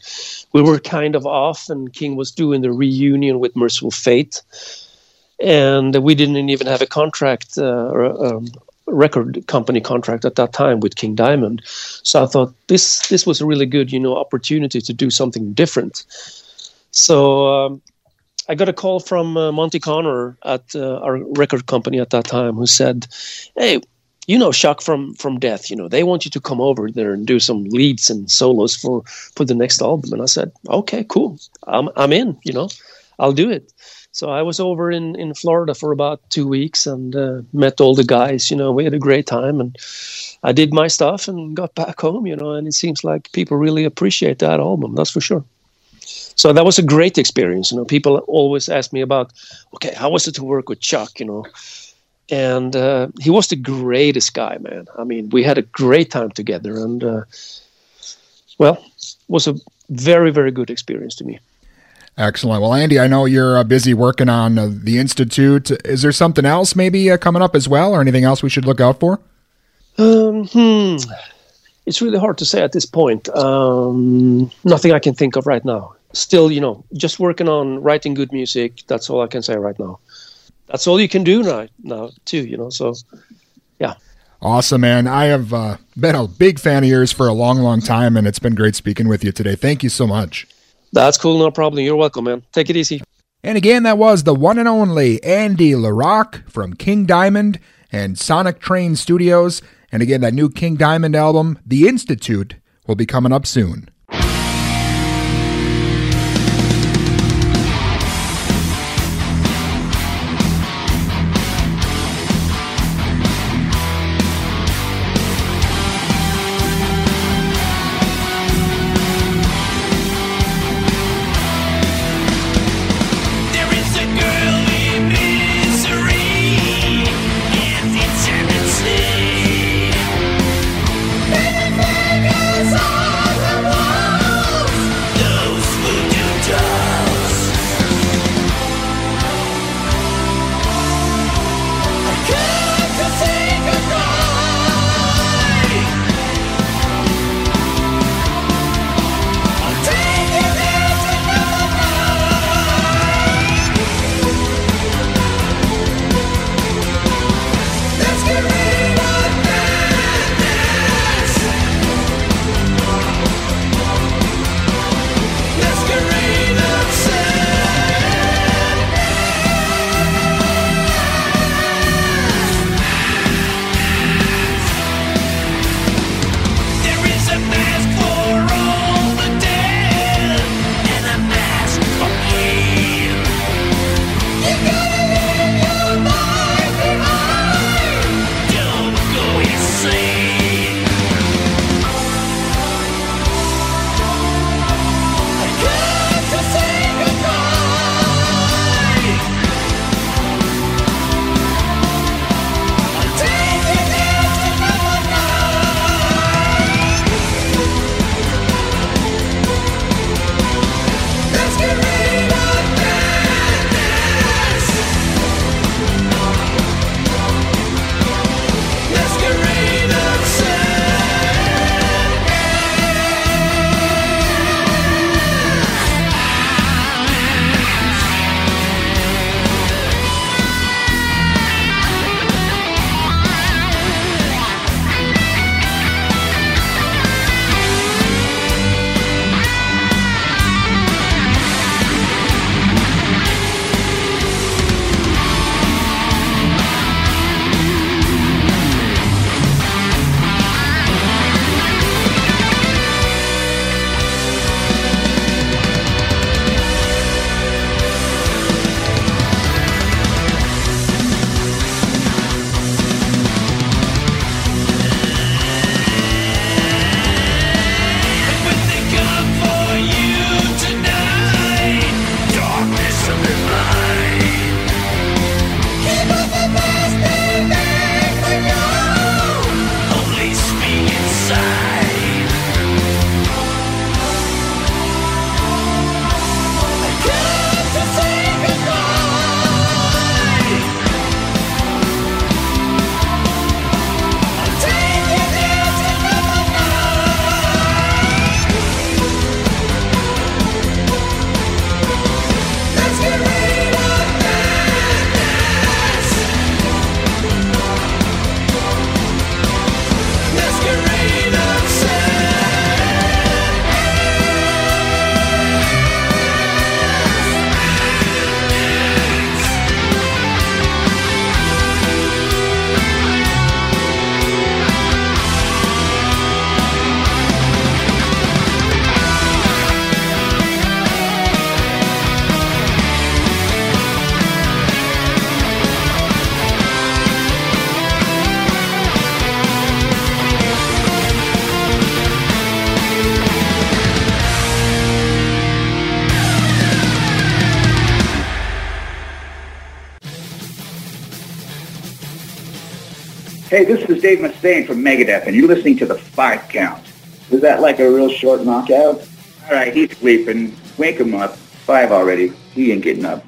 Speaker 6: We were kind of off, and King was doing the reunion with Mercyful Fate, and we didn't even have a contract uh, or um, record company contract at that time with King Diamond. So I thought this this was a really good you know opportunity to do something different. So um, I got a call from uh, Monte Conner at uh, our record company at that time who said, "Hey." You know, Chuck from from Death. You know, they want you to come over there and do some leads and solos for for the next album. And I said, okay, cool. I'm I'm in. You know, I'll do it. So I was over in, in Florida for about two weeks and uh, met all the guys. You know, we had a great time and I did my stuff and got back home. You know, and it seems like people really appreciate that album. That's for sure. So that was a great experience. You know, people always ask me about, okay, how was it to work with Chuck? You know, and uh, he was the greatest guy, man. I mean, we had a great time together, and uh, well, was a very very good experience to me.
Speaker 1: Excellent. Well, Andy, I know you're uh, busy working on uh, the Institute. Is there something else maybe uh, coming up as well, or anything else we should look out for?
Speaker 6: Um, hmm. It's really hard to say at this point. Um, nothing I can think of right now. Still, you know, just working on writing good music. That's all I can say right now. That's all you can do right now too. You know, so yeah.
Speaker 1: Awesome, man. I have uh, been a big fan of yours for a long, long time, and it's been great speaking with you today. Thank you so much.
Speaker 6: That's cool, no problem. You're welcome, man. Take it easy.
Speaker 1: And again, that was the one and only Andy LaRocque from King Diamond and Sonic Train Studios. And again, that new King Diamond album, The Institute, will be coming up soon.
Speaker 7: Hey, this is Dave Mustaine from Megadeth, and you're listening to the Five Count. Was that like a real short knockout? All right, he's sleeping. Wake him up. Five already. He ain't getting up.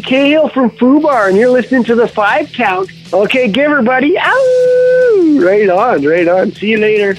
Speaker 8: Terry Cahill from Fubar, and you're listening to the five count. Okay, give her, buddy. Ow! Right on, right on. See you later.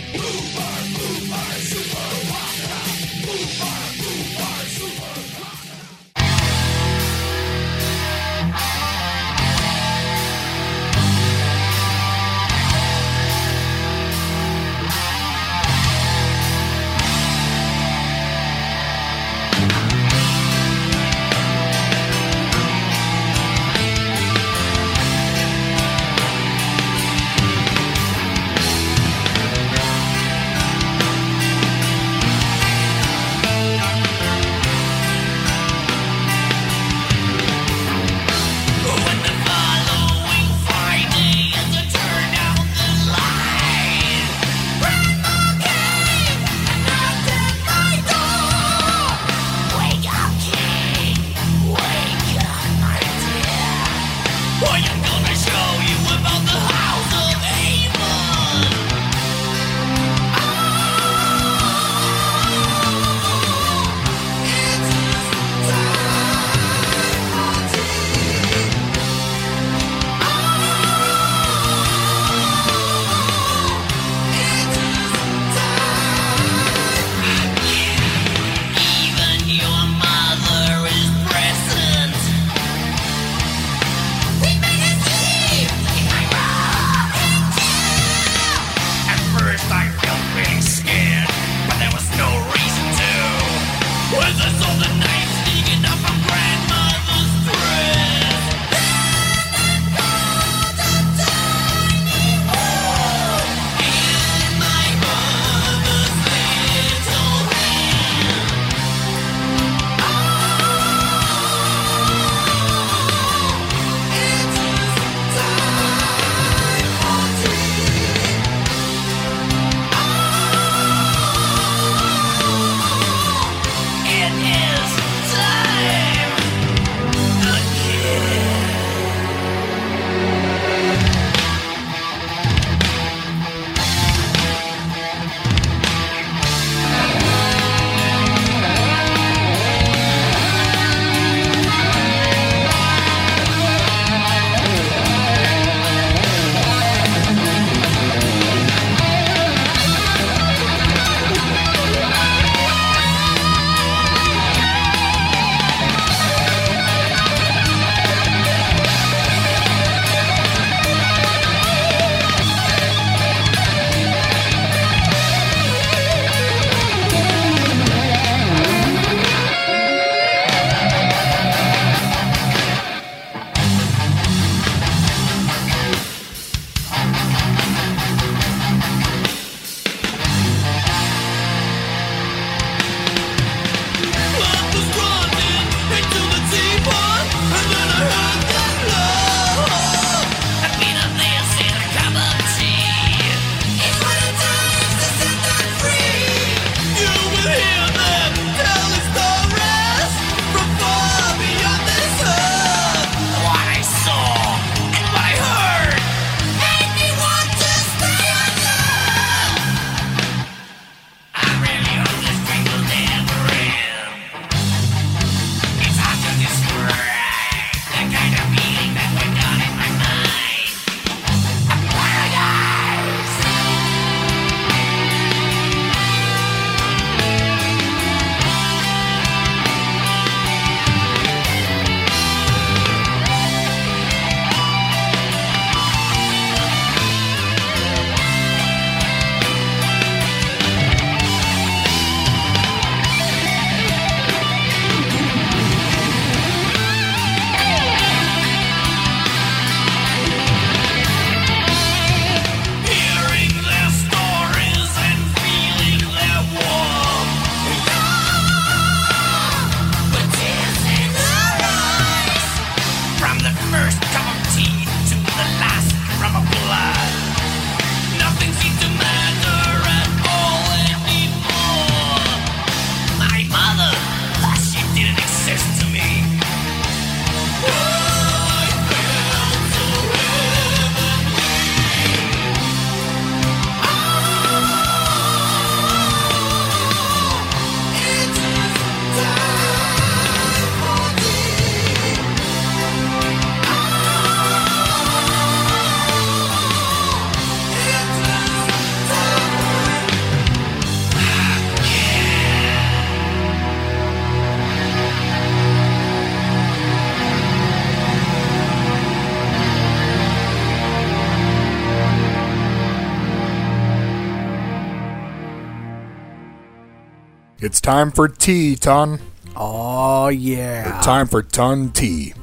Speaker 1: Time for tea, Ton.
Speaker 2: Oh yeah,
Speaker 1: Time for Ton Tea.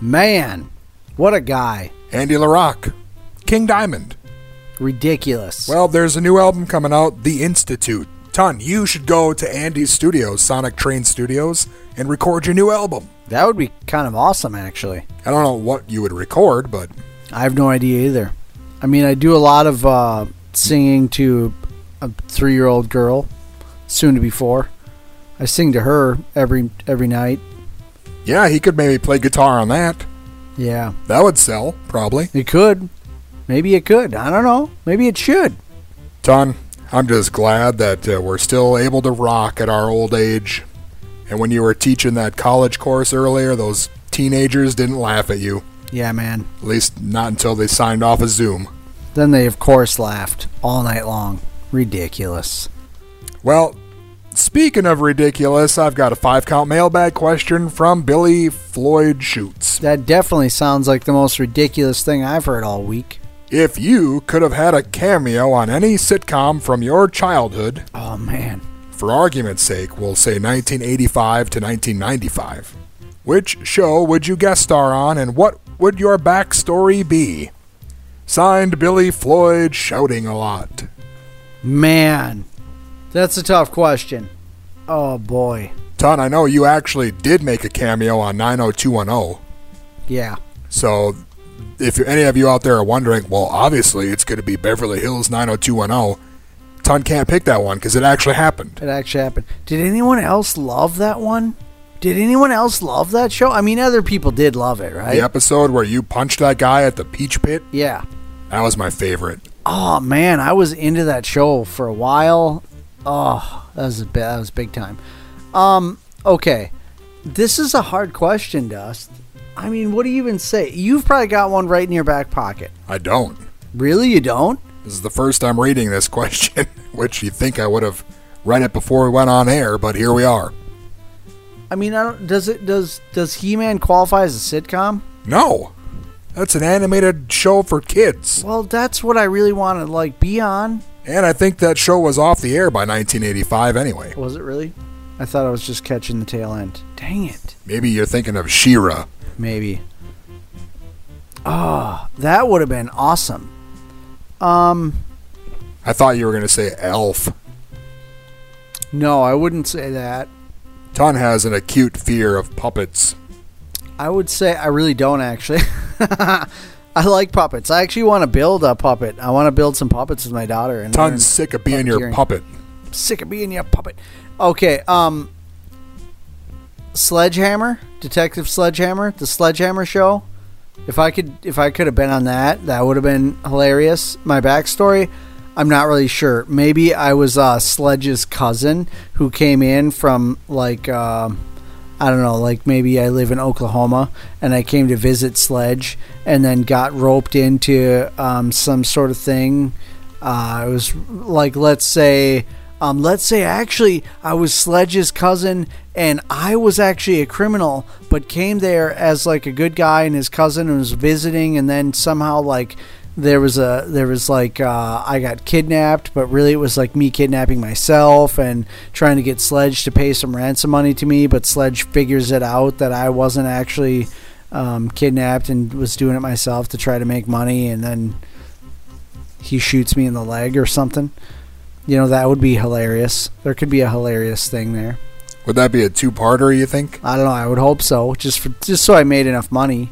Speaker 2: man, what a guy!
Speaker 1: Andy LaRocque, King Diamond.
Speaker 2: Ridiculous.
Speaker 1: Well, there's a new album coming out, The Institute. Ton, you should go to Andy's studios, Sonic Train Studios, and record your new album.
Speaker 2: that would be kind of awesome, actually.
Speaker 1: I don't know what you would record, but
Speaker 2: I have no idea either. I mean, I do a lot of uh, singing to a three-year-old girl, soon to be four. I sing to her every every night.
Speaker 1: yeah, he could maybe play guitar on that.
Speaker 2: Yeah,
Speaker 1: That would sell, probably.
Speaker 2: it could. Maybe it could. I don't know. Maybe it should.
Speaker 1: Ton, I'm just glad that uh, we're still able to rock at our old age. And when you were teaching that college course earlier, those teenagers didn't laugh at you.
Speaker 2: Yeah, man.
Speaker 1: At least not until they signed off a Zoom.
Speaker 2: Then they, of course, laughed all night long. Ridiculous.
Speaker 1: Well, speaking of ridiculous, I've got a five count mailbag question from Billy Floyd Shoots.
Speaker 2: That definitely sounds like the most ridiculous thing I've heard all week.
Speaker 1: If you could have had a cameo on any sitcom from your childhood,
Speaker 2: Oh, man.
Speaker 1: for argument's sake, we'll say 1985 to 1995, which show would you guest star on and what would your backstory be? Signed Billy Floyd shouting a lot.
Speaker 2: Man. That's a tough question. Oh, boy.
Speaker 1: Ton, I know you actually did make a cameo on 90210.
Speaker 2: Yeah.
Speaker 1: So, if any of you out there are wondering, well, obviously it's going to be Beverly Hills 90210, Ton can't pick that one because it actually happened.
Speaker 2: It actually happened. Did anyone else love that one? Did anyone else love that show? I mean, other people did love it, right?
Speaker 1: The episode where you punched that guy at the Peach Pit,
Speaker 2: Yeah.
Speaker 1: that was my favorite.
Speaker 2: Oh man, I was into that show for a while. Oh, that was a bi- that was big time. Um, okay, this is a hard question, Dust. I mean, what do you even say? You've probably got one right in your back pocket.
Speaker 1: I don't.
Speaker 2: Really, you don't?
Speaker 1: This is the first time reading this <laughs> question, which you'd think I would have read it before we went on air, but here we are.
Speaker 2: I mean, I don't. Does it? Does Does He Man qualify as a sitcom?
Speaker 1: No, that's an animated show for kids.
Speaker 2: Well, that's what I really want to like be on.
Speaker 1: And I think that show was off the air by 1985 anyway.
Speaker 2: Was it really? I thought I was just catching the tail end. Dang it.
Speaker 1: Maybe you're thinking of She-Ra.
Speaker 2: Maybe. Oh, that would have been awesome. Um,
Speaker 1: I thought you were going to say ALF.
Speaker 2: no, I wouldn't say that.
Speaker 1: Ton has an acute fear of puppets.
Speaker 2: I would say I really don't actually. <laughs> I like puppets. I actually want to build a puppet. I want to build some puppets with my daughter. And
Speaker 1: Ton's sick of being your puppet.
Speaker 2: Sick of being your puppet. Okay. Um. Sledgehammer, Detective Sledgehammer, the Sledgehammer Show. If I could, if I could have been on that, that would have been hilarious. My backstory, I'm not really sure. Maybe I was uh, Sledge's cousin who came in from like, um I don't know, like maybe I live in Oklahoma and I came to visit Sledge and then got roped into um, some sort of thing. Uh, it was like, let's say, um, let's say actually I was Sledge's cousin and I was actually a criminal, but came there as like a good guy and his cousin was visiting, and then somehow like there was a there was like uh, I got kidnapped, but really it was like me kidnapping myself and trying to get Sledge to pay some ransom money to me, but Sledge figures it out that I wasn't actually um, kidnapped and was doing it myself to try to make money, and then he shoots me in the leg or something. You know that would be hilarious. There could be a hilarious thing there.
Speaker 1: Would that be a two-parter, you think?
Speaker 2: I don't know. I would hope so. Just for just so I made enough money.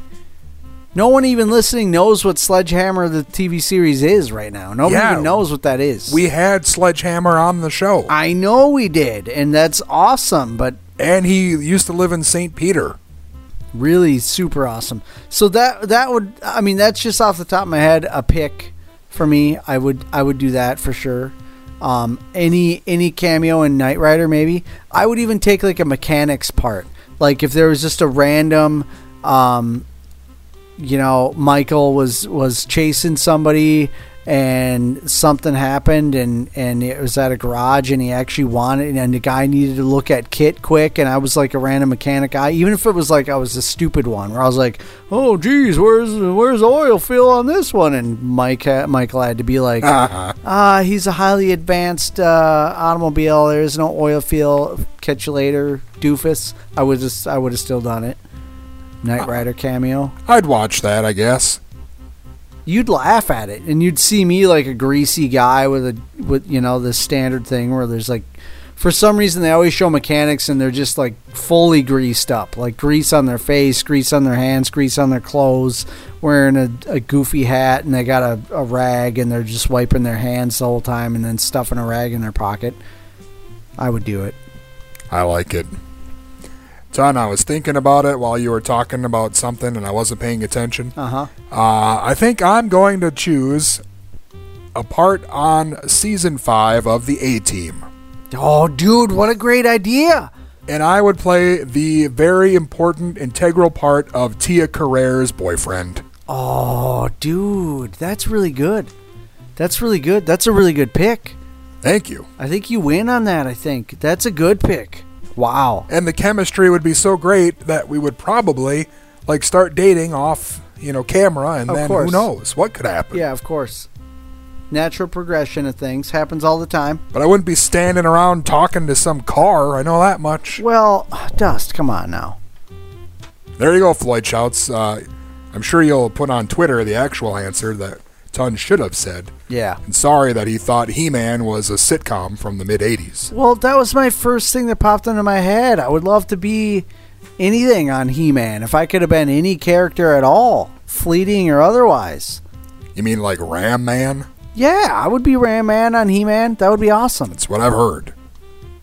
Speaker 2: No one even listening knows what Sledgehammer the TV series is right now. Nobody
Speaker 1: Yeah.
Speaker 2: even knows what that is.
Speaker 1: We had Sledgehammer on the show.
Speaker 2: I know we did, and that's awesome. But
Speaker 1: and he used to live in St. Peter.
Speaker 2: really super awesome. So that that would I mean that's just off the top of my head a pick for me. I would I would do that for sure. Um, any any cameo in Knight Rider maybe. I would even take like a mechanics part. Like if there was just a random um, you know, Michael was was chasing somebody and something happened and and it was at a garage and he actually wanted and the guy needed to look at KITT quick. And I was like a random mechanic guy even if it was like I was a stupid one where I was like oh geez where's where's the oil fill on this one? And Mike had, Michael had to be like <laughs> ah he's a highly advanced uh, automobile. There's no oil fill catch you later doofus. I would just I would have still done it Knight uh, Rider cameo
Speaker 1: I'd watch that, I guess.
Speaker 2: you'd laugh at it and you'd see me like a greasy guy with a with you know the standard thing where there's like for some reason they always show mechanics and they're just like fully greased up like grease on their face grease on their hands grease on their clothes wearing a, a goofy hat and they got a, a rag and they're just wiping their hands the whole time and then stuffing a rag in their pocket i would do it
Speaker 1: I like it. Ton, I was thinking about it while you were talking about something and I wasn't paying attention.
Speaker 2: uh-huh
Speaker 1: Uh, I think I'm going to choose a part on season five of the A Team.
Speaker 2: oh dude what a great idea
Speaker 1: And I would play the very important, integral part of Tia Carrere's boyfriend.
Speaker 2: oh dude that's really good that's really good that's a really good pick
Speaker 1: Thank you.
Speaker 2: I think you win on that. I think that's a good pick. Wow.
Speaker 1: And the chemistry would be so great that we would probably like start dating off, you know, camera, and
Speaker 2: Of
Speaker 1: then
Speaker 2: course.
Speaker 1: who knows what could happen.
Speaker 2: Yeah, of course. Natural progression of things happens all the time.
Speaker 1: But I wouldn't be standing around talking to some car. I know that much.
Speaker 2: Well, Dust, come on now.
Speaker 1: There you go, Floyd Shouts. Uh, I'm sure you'll put on Twitter the actual answer that Ton should have said.
Speaker 2: Yeah.
Speaker 1: And sorry that he thought He Man was a sitcom from the mid 80s.
Speaker 2: Well, that was my first thing that popped into my head. I would love to be anything on He-Man if I could have been any character at all, fleeting or otherwise.
Speaker 1: You mean like Ram Man?
Speaker 2: Yeah, I would be Ram Man on He-Man. That would be awesome.
Speaker 1: That's what I've heard.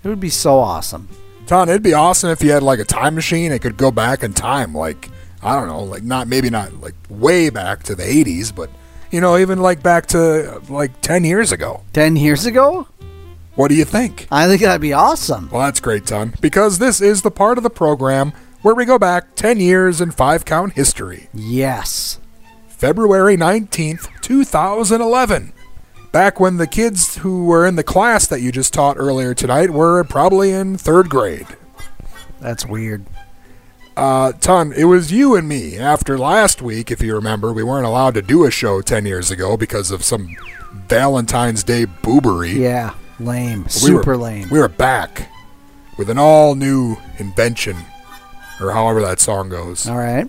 Speaker 2: It would be so awesome.
Speaker 1: Ton, it'd be awesome if you had like a time machine. It could go back in time, like I don't know, like not maybe not like way back to the '80s, but you know, even like back to like ten years ago.
Speaker 2: Ten years ago?
Speaker 1: What do you think?
Speaker 2: I think that'd be awesome.
Speaker 1: Well, that's great, Ton, because this is the part of the program where we go back ten years in five count history.
Speaker 2: Yes.
Speaker 1: February 19th, 2011. Back when the kids who were in the class that you just taught earlier tonight were probably in third grade.
Speaker 2: That's weird.
Speaker 1: Uh, Ton, it was you and me. After last week, if you remember, we weren't allowed to do a show 10 years ago because of some Valentine's Day boobery.
Speaker 2: Yeah, lame. Super
Speaker 1: were-
Speaker 2: lame.
Speaker 1: We were back with an all new invention, or however that song goes.
Speaker 2: All right.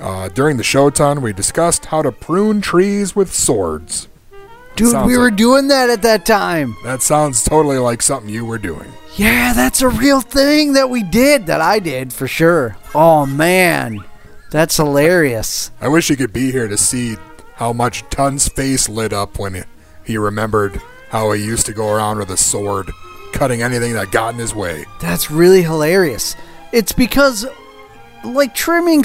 Speaker 1: Uh, during the show, Ton, we discussed how to prune trees with swords.
Speaker 2: Dude,
Speaker 1: Sounds
Speaker 2: we were
Speaker 1: like-
Speaker 2: doing that at that time.
Speaker 1: That sounds totally like something you were doing.
Speaker 2: Yeah, that's a real thing that we did, that I did for sure. Oh, man. That's hilarious.
Speaker 1: I wish you could be here to see how much Ton's face lit up when he remembered how he used to go around with a sword, cutting anything that got in his way.
Speaker 2: That's really hilarious. It's because like trimming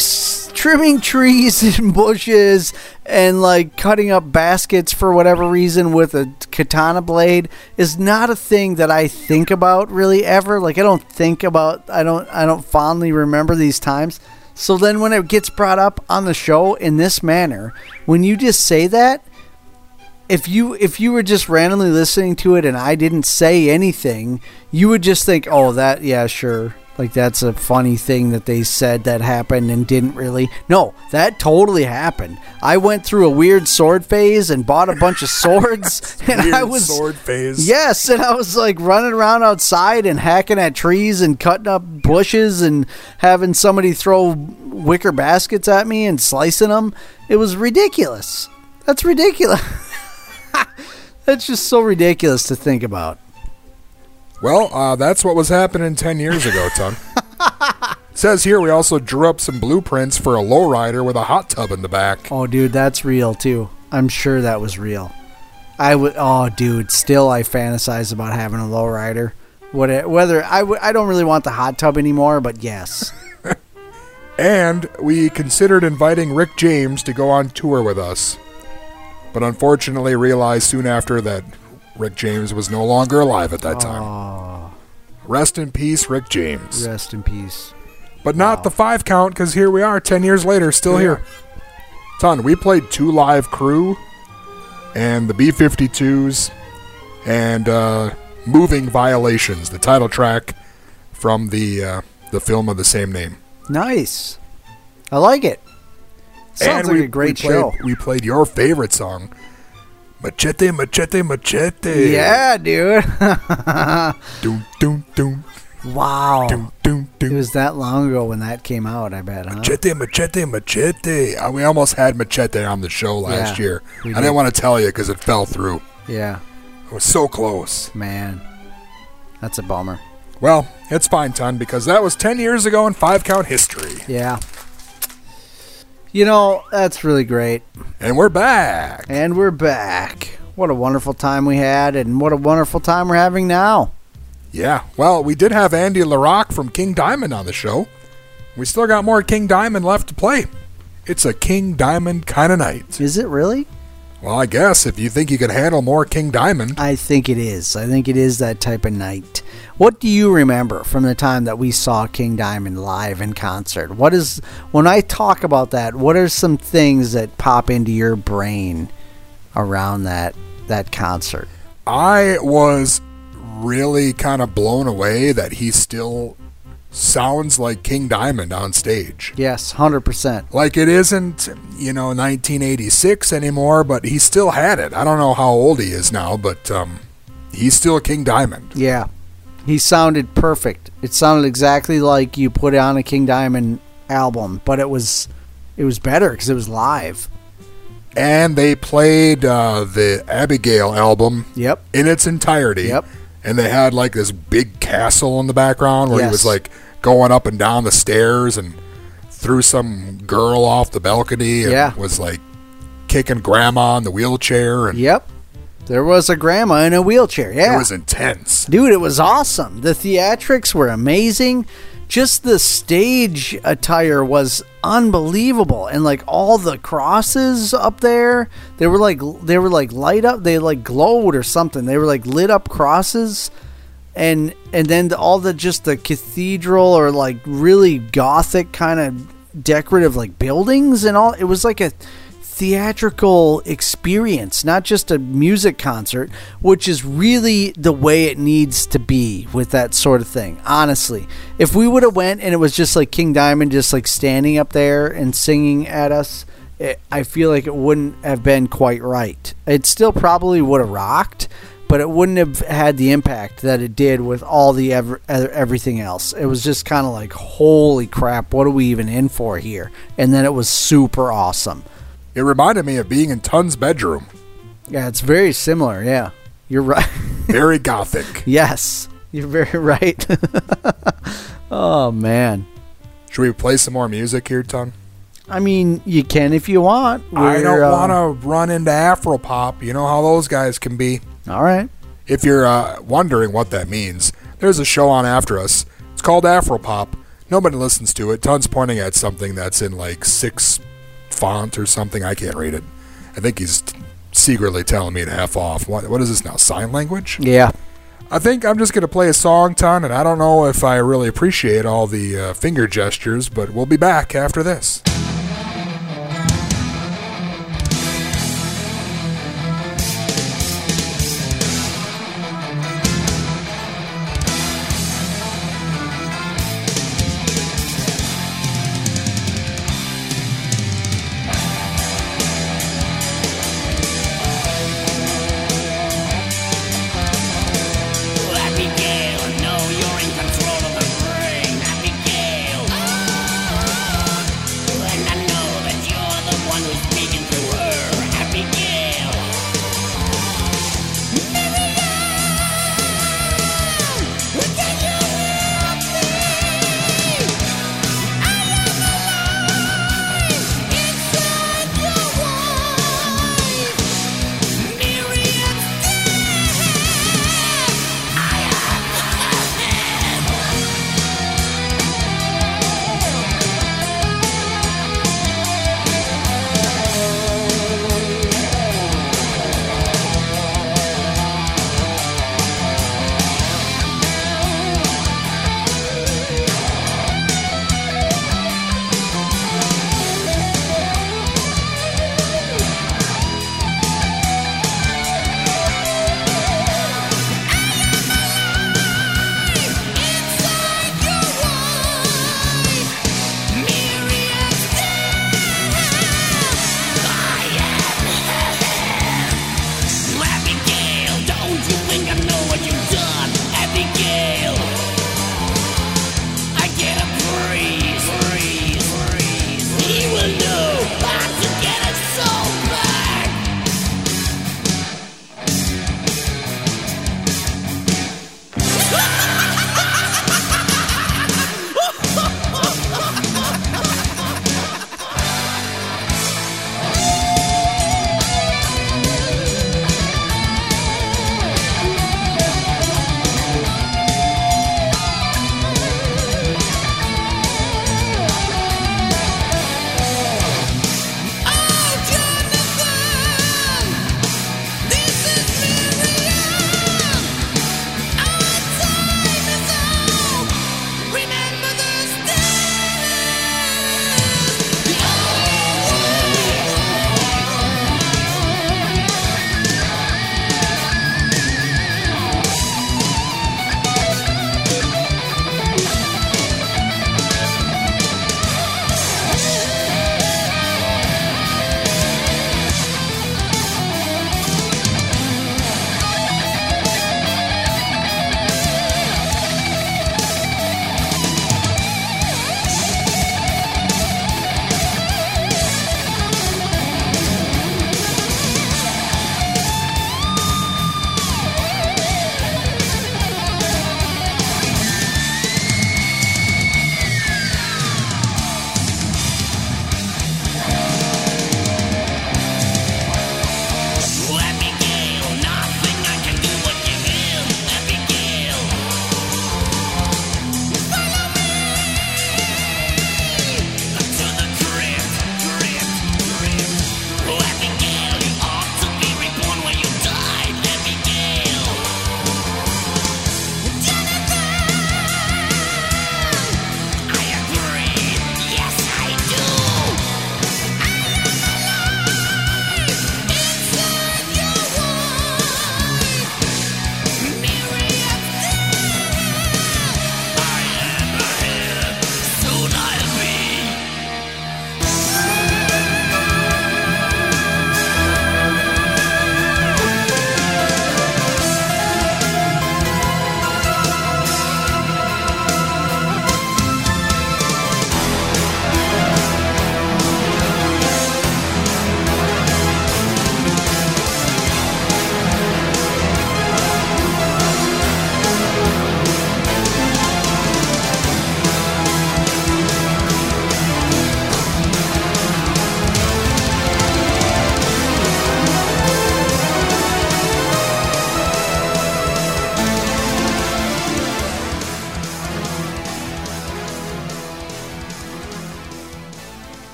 Speaker 2: trimming trees <laughs> and bushes and like cutting up baskets for whatever reason with a katana blade is not a thing that I think about really ever. Like I don't think about I don't I don't fondly remember these times. So then when it gets brought up on the show in this manner, when you just say that, if you if you were just randomly listening to it and I didn't say anything, you would just think, "Oh, that yeah, sure." Like that's a funny thing that they said that happened and didn't really. No, that totally happened. I went through a weird sword phase and bought a bunch of swords <laughs> <laughs> and I was
Speaker 1: sword phase.
Speaker 2: Yes, and I was like running around outside and hacking at trees and cutting up bushes and having somebody throw wicker baskets at me and slicing them. It was ridiculous. That's ridiculous. <laughs> That's just so ridiculous to think about.
Speaker 1: Well, uh, that's what was happening 10 years ago, Ton. <laughs> Says here we also drew up some blueprints for a lowrider with a hot tub in the back.
Speaker 2: Oh, dude, that's real too. I'm sure that was real. I would. Oh, dude, still I fantasize about having a lowrider. What, whether I would, I don't really want the hot tub anymore, but yes. <laughs>
Speaker 1: And we considered inviting Rick James to go on tour with us. But unfortunately realized soon after that Rick James was no longer alive at that time. Rest in peace, Rick James.
Speaker 2: Rest in peace.
Speaker 1: But not the five count, because here we are, 10 years later, still
Speaker 2: Yeah.
Speaker 1: here. Ton, we played 2 Live Crew, and the B 52s, and uh, Moving Violations, the title track from the, uh, the film of the same name.
Speaker 2: Nice. I like it. Sounds
Speaker 1: and
Speaker 2: like
Speaker 1: we,
Speaker 2: a great
Speaker 1: we played,
Speaker 2: show.
Speaker 1: We played your favorite song, Machete, Machete, Machete.
Speaker 2: Yeah, dude.
Speaker 1: Doom, doom, doom,
Speaker 2: wow.
Speaker 1: doom, doom,
Speaker 2: It was that long ago when that came out, I bet, huh?
Speaker 1: Machete, machete, machete. We almost had machete on the show last
Speaker 2: Yeah,
Speaker 1: year. I
Speaker 2: did.
Speaker 1: didn't want to tell you because it fell through.
Speaker 2: Yeah,
Speaker 1: It was so close.
Speaker 2: man. That's a bummer.
Speaker 1: Well, it's fine, Ton, because that was 10 years ago in five count history.
Speaker 2: Yeah. You know, that's really great.
Speaker 1: And we're back.
Speaker 2: And we're back. What a wonderful time we had, and what a wonderful time we're having now.
Speaker 1: Yeah, well, we did have Andy LaRocque from King Diamond on the show. We still got more King Diamond left to play. It's a King Diamond kind of night.
Speaker 2: Is it really?
Speaker 1: Well, I guess if you think you can handle more King Diamond.
Speaker 2: I think it is. I think it is that type of night. What do you remember from the time that we saw King Diamond live in concert? What is when I talk about that, what are some things that pop into your brain around that that concert?
Speaker 1: I was really kind of blown away that he still sounds like King Diamond on stage.
Speaker 2: Yes, 100%.
Speaker 1: Like it isn't, you know, 1986 anymore, but he still had it. I don't know how old he is now, but um, he's still King Diamond.
Speaker 2: Yeah. He sounded perfect. It sounded exactly like you put on a King Diamond album, but it was it was better cuz it was live.
Speaker 1: And they played uh, the Abigail album
Speaker 2: Yep.
Speaker 1: in its entirety.
Speaker 2: Yep.
Speaker 1: And they had like this big castle in the background where he was like going up and down the stairs and threw some girl off the balcony and
Speaker 2: Yeah.
Speaker 1: was like kicking grandma in the wheelchair and
Speaker 2: Yep. There was a grandma in a wheelchair. Yeah.
Speaker 1: it was intense.
Speaker 2: Dude, it was awesome. The theatrics were amazing. Just the stage attire was unbelievable, and like all the crosses up there, they were like they were like light up. They like glowed or something. They were like lit up crosses, and and then all the just the cathedral or like really gothic kind of decorative like buildings and all. It was like a theatrical experience, not just a music concert, which is really the way it needs to be with that sort of thing. Honestly, if we would have went and it was just like King Diamond just like standing up there and singing at us, it, I feel like it wouldn't have been quite right. It still probably would have rocked, but it wouldn't have had the impact that it did with all the ever, everything else. It was just kind of like, holy crap, what are we even in for here? And then it was super awesome.
Speaker 1: It reminded me of being in Ton's bedroom.
Speaker 2: Yeah, it's very similar. Yeah, you're right. <laughs>
Speaker 1: Very gothic.
Speaker 2: yes, you're very <laughs> right. <laughs> oh man,
Speaker 1: Should we play some more music here, Tun?
Speaker 2: I mean, you can if you want.
Speaker 1: I
Speaker 2: We're,
Speaker 1: don't
Speaker 2: uh,
Speaker 1: want to run into Afropop. You know how those guys can be.
Speaker 2: All right.
Speaker 1: If you're uh, wondering what that means, there's a show on after us. It's called Afropop. Nobody listens to it. Ton's pointing at something that's in like six font or something. I can't read it. I think he's secretly telling me to F off. What, what is this now? Sign language?
Speaker 2: Yeah.
Speaker 1: I think I'm just going to play a song, Ton, and I don't know if I really appreciate all the uh, finger gestures, but we'll be back after this.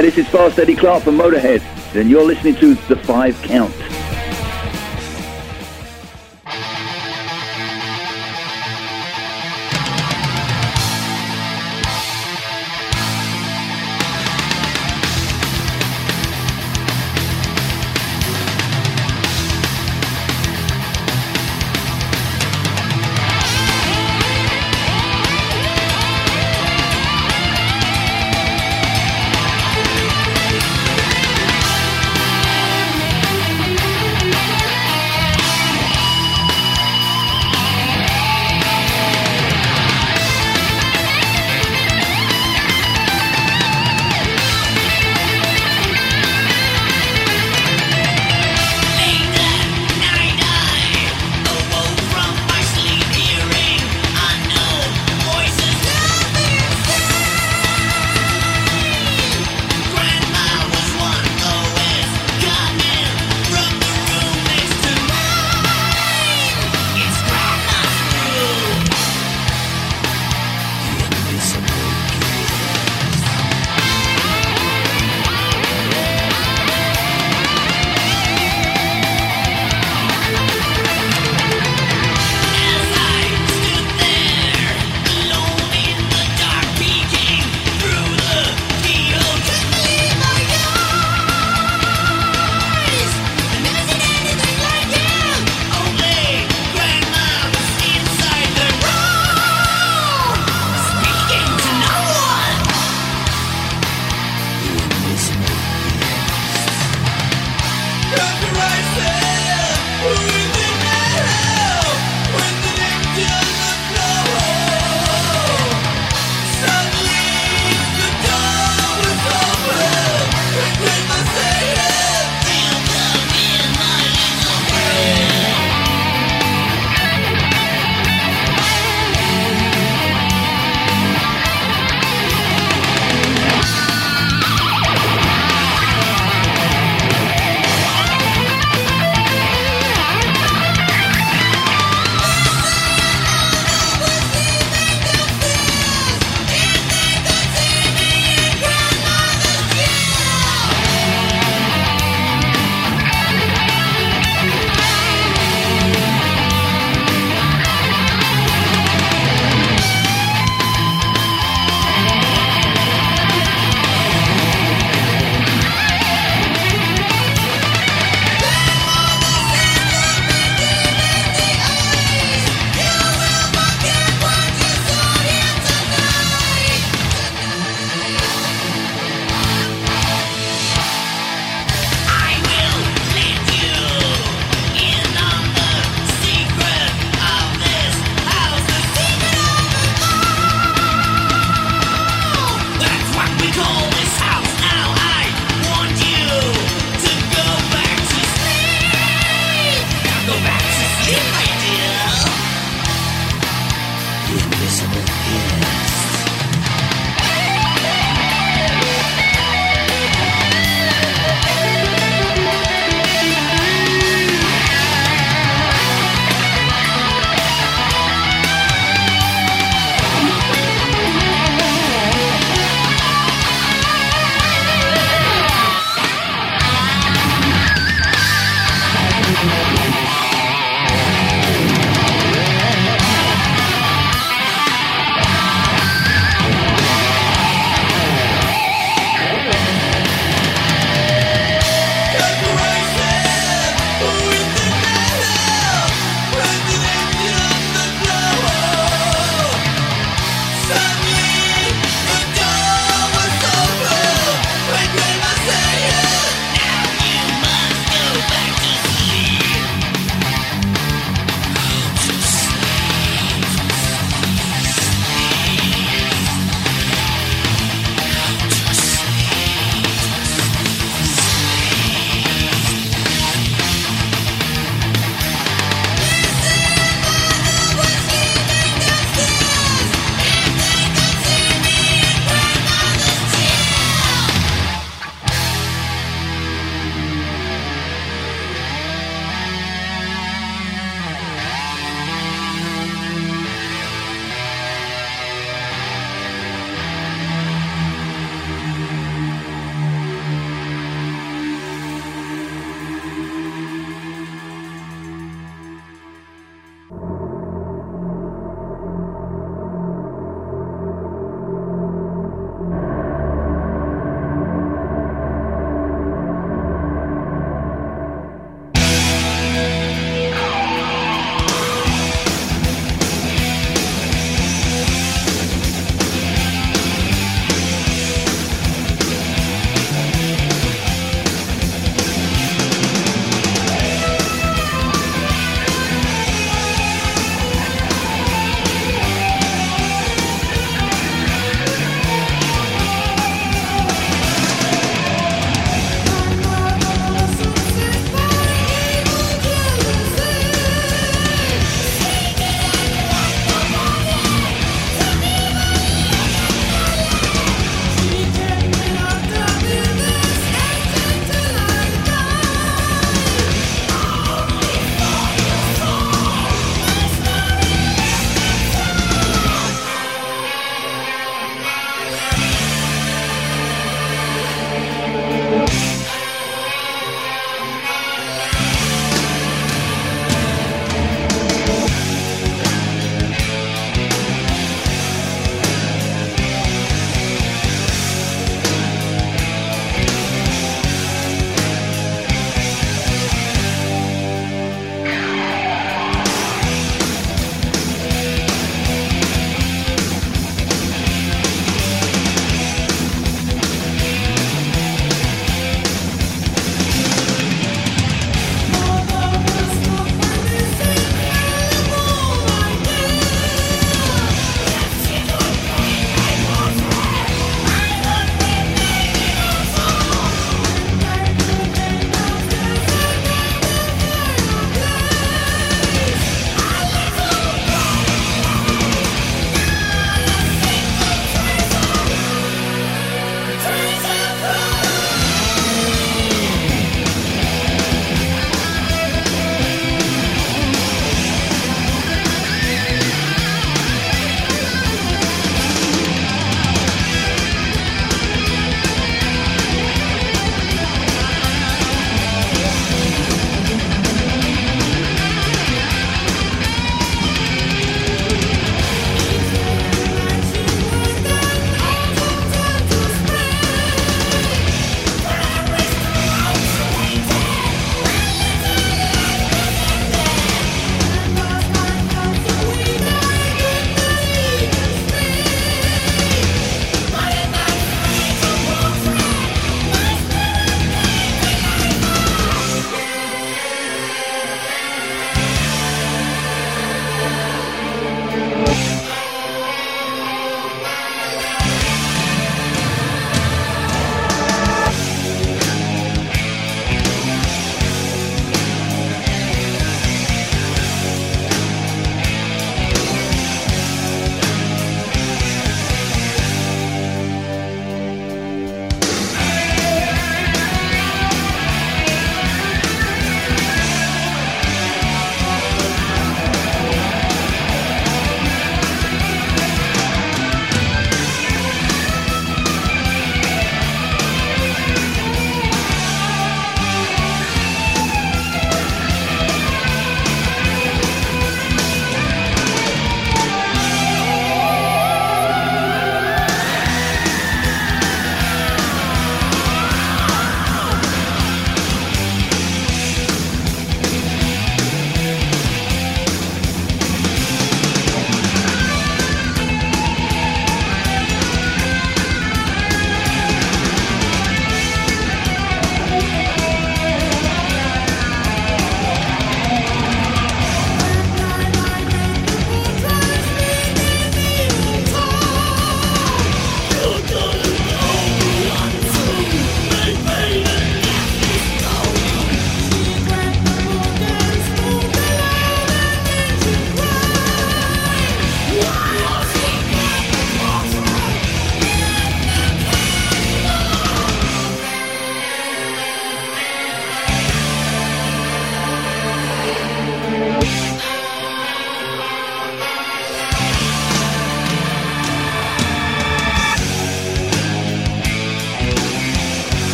Speaker 9: Hi, this is Fast Eddie Clarke from Motorhead, and you're listening to The Five Count.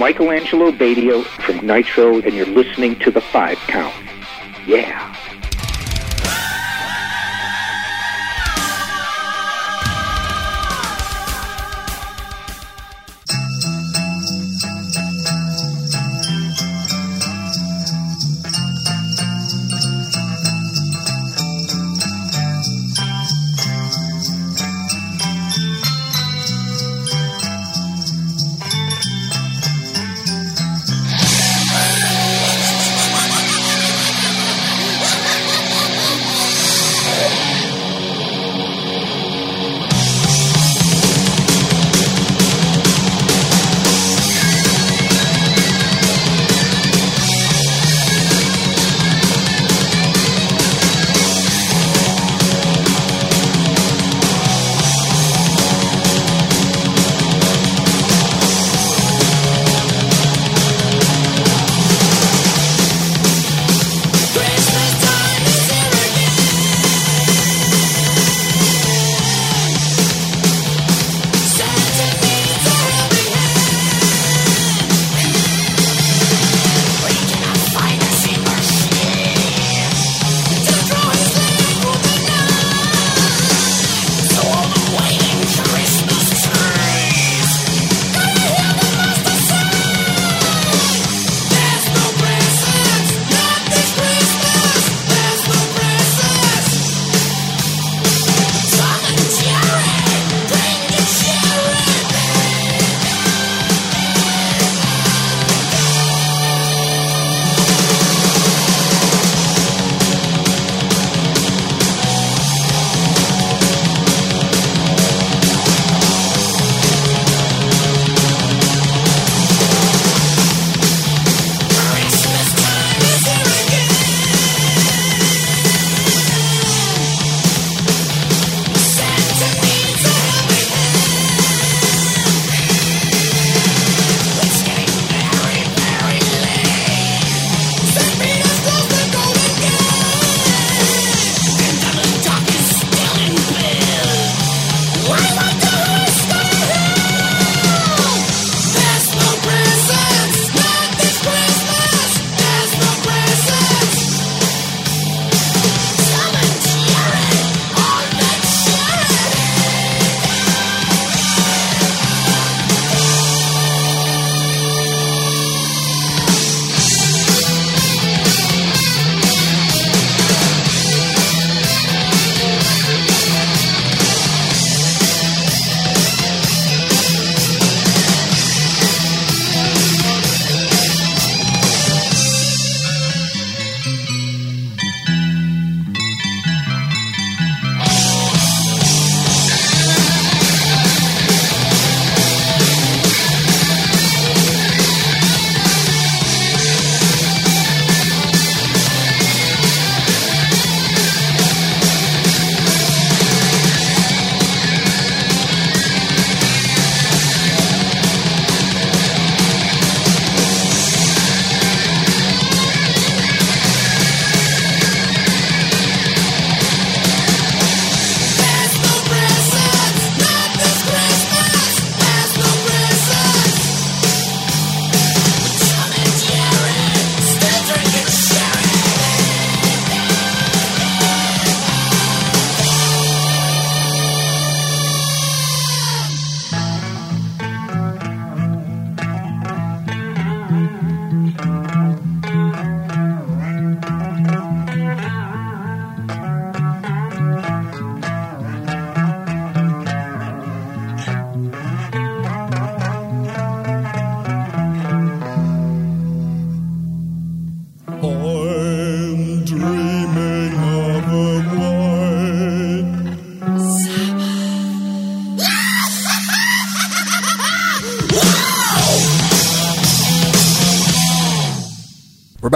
Speaker 10: Michelangelo Badio from Nitro, and you're listening to The Five Count.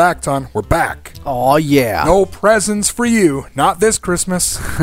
Speaker 1: Back, Ton. We're back.
Speaker 2: Oh yeah.
Speaker 1: No presents for you. Not this Christmas. <laughs>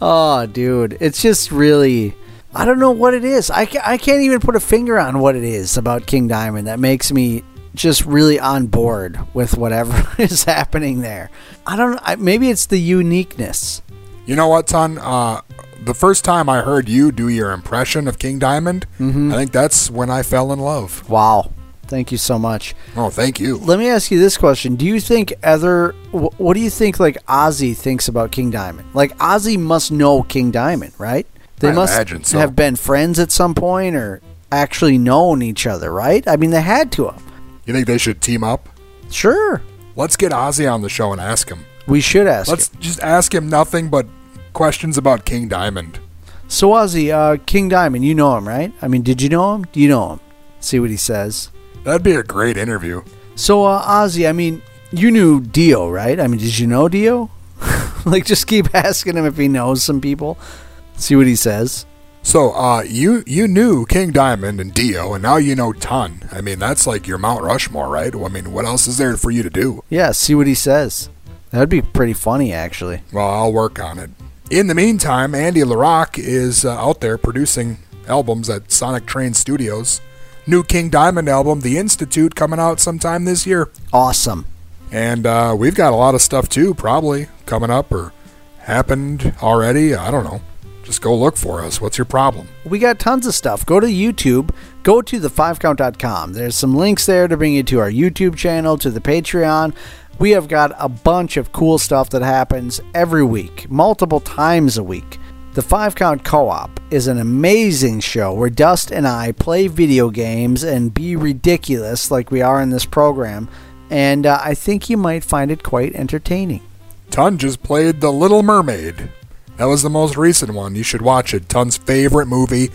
Speaker 2: oh, dude, it's just really. I don't know what it is. I, ca- I can't even put a finger on what it is about King Diamond that makes me just really on board with whatever <laughs> is happening there. I don't know. I- Maybe it's the uniqueness.
Speaker 1: You know what, Ton? Uh, the first time I heard you do your impression of King Diamond,
Speaker 2: Mhm.
Speaker 1: I think that's when I fell in love.
Speaker 2: Wow. Thank you so much.
Speaker 1: Oh, thank you.
Speaker 2: Let me ask you this question: Do you think other? wh- What do you think? Like Ozzy thinks about King Diamond. Like Ozzy must know King Diamond, right? They
Speaker 1: I
Speaker 2: must
Speaker 1: imagine so.
Speaker 2: have been friends at some point, or actually known each other, right? I mean, they had to have.
Speaker 1: You think they should team up?
Speaker 2: Sure.
Speaker 1: Let's get Ozzy on the show and ask him.
Speaker 2: We should ask.
Speaker 1: Let's just ask him nothing but questions about King Diamond.
Speaker 2: So Ozzy, uh, King Diamond, you know him, right? I mean, did you know him? Do you know him? See what he says.
Speaker 1: That'd be a great interview.
Speaker 2: So uh, Ozzy, I mean, you knew Dio, right? I mean, did you know Dio? <laughs> like, just keep <laughs> asking him if he knows some people. See what he says.
Speaker 1: So, uh, you you knew King Diamond and Dio, and now you know Ton. I mean, that's like your Mount Rushmore, right? I mean, what else is there for you to do?
Speaker 2: Yeah, see what he says. That'd be pretty funny, actually.
Speaker 1: Well, I'll work on it. In the meantime, Andy LaRocque is uh, out there producing albums at Sonic Train Studios. New King Diamond album, The Institute, coming out sometime this year.
Speaker 2: Awesome.
Speaker 1: And uh, we've got a lot of stuff too, probably coming up or happened already. I don't know. Just go look for us. What's your problem?
Speaker 2: We got tons of stuff. Go to YouTube. Go to the5count.com. There's some links there to bring you to our YouTube channel, to the Patreon. We have got a bunch of cool stuff that happens every week, multiple times a week. The Five Count Co op is an amazing show where Dust and I play video games and be ridiculous like we are in this program. And uh, I think you might find it quite entertaining.
Speaker 1: Ton just played The Little Mermaid. That was the most recent one. You should watch it. Ton's favorite movie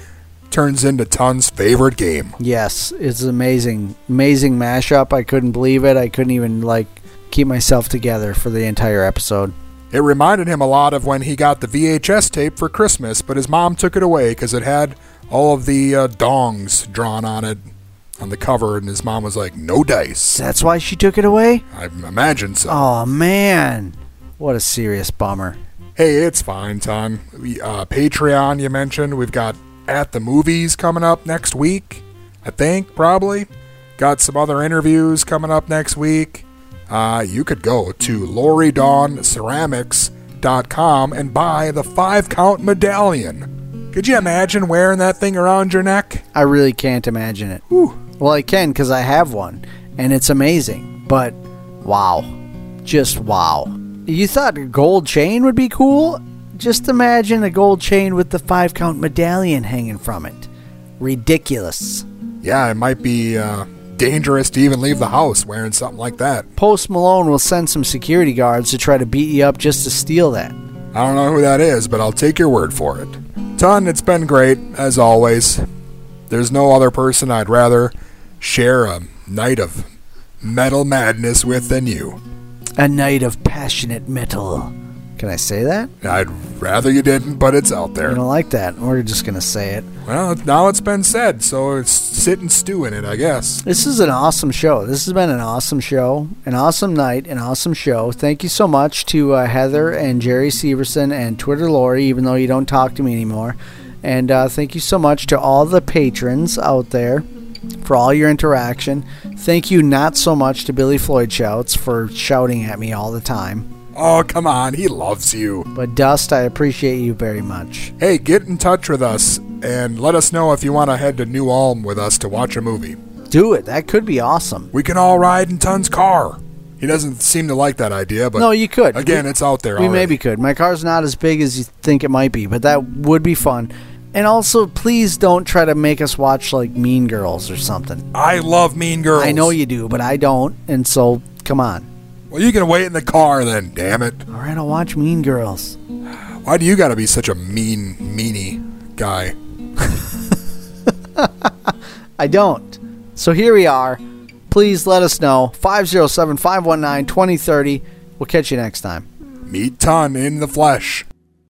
Speaker 1: turns into Ton's favorite game.
Speaker 2: Yes, it's amazing, amazing mashup. I couldn't believe it. I couldn't even like keep myself together for the entire episode.
Speaker 1: It reminded him a lot of when he got the VHS tape for Christmas, but his mom took it away because it had all of the uh, dongs drawn on it on the cover, and his mom was like, "No dice."
Speaker 2: That's why she took it away.
Speaker 1: I imagine so.
Speaker 2: Oh man, what a serious bummer.
Speaker 1: Hey, it's fine, Ton. We, uh, Patreon, you mentioned. We've got At the Movies coming up next week, I think, probably. Got some other interviews coming up next week. Uh, you could go to LoriDawnCeramics.com and buy the five count medallion. Could you imagine wearing that thing around your neck?
Speaker 2: I really can't imagine it. Well, I can because I have one, and it's amazing. But wow, just wow. You thought a gold chain would be cool? Just imagine a gold chain with the five count medallion hanging from it. Ridiculous.
Speaker 1: Yeah, it might be uh, dangerous to even leave the house wearing something like that.
Speaker 2: Post Malone will send some security guards to try to beat you up just to steal that.
Speaker 1: I don't know who that is, but I'll take your word for it. Ton, it's been great, as always. There's no other person I'd rather share a night of metal madness with than you.
Speaker 2: A night of passionate metal. Can I say that?
Speaker 1: I'd rather you didn't, but it's out there.
Speaker 2: You don't like that. We're just going to say it.
Speaker 1: Well, now it's been said, so it's sit and stew in it, I guess.
Speaker 2: This is an awesome show. This has been an awesome show, an awesome night, an awesome show. Thank you so much to uh, Heather and Jerry Severson and Twitter Lori, even though you don't talk to me anymore. And uh, thank you so much to all the patrons out there for all your interaction. Thank you not so much to Billy Floyd Shouts for shouting at me all the time.
Speaker 1: Oh, come on, he loves you.
Speaker 2: But Dust, I appreciate you very much.
Speaker 1: Hey, get in touch with us and let us know if you want to head to New Ulm with us to watch a movie.
Speaker 2: Do it. That could be awesome.
Speaker 1: We can all ride in Ton's car. He doesn't seem to like that idea, but
Speaker 2: no, you could.
Speaker 1: Again,
Speaker 2: We-
Speaker 1: it's out there.
Speaker 2: We
Speaker 1: already.
Speaker 2: maybe could. My car's not as big as you think it might be, but that would be fun. And also, please don't try to make us watch like Mean Girls or something.
Speaker 1: I love Mean Girls.
Speaker 2: I know you do, but I don't, and so come on.
Speaker 1: Well, you can wait in the car then, damn it.
Speaker 2: All right, I'll watch Mean Girls.
Speaker 1: Why do you got to be such a mean, meanie guy? <laughs>
Speaker 2: I don't. So here we are. Please let us know. 507 519 2030. We'll catch you next time.
Speaker 1: Meet Ton in the flesh.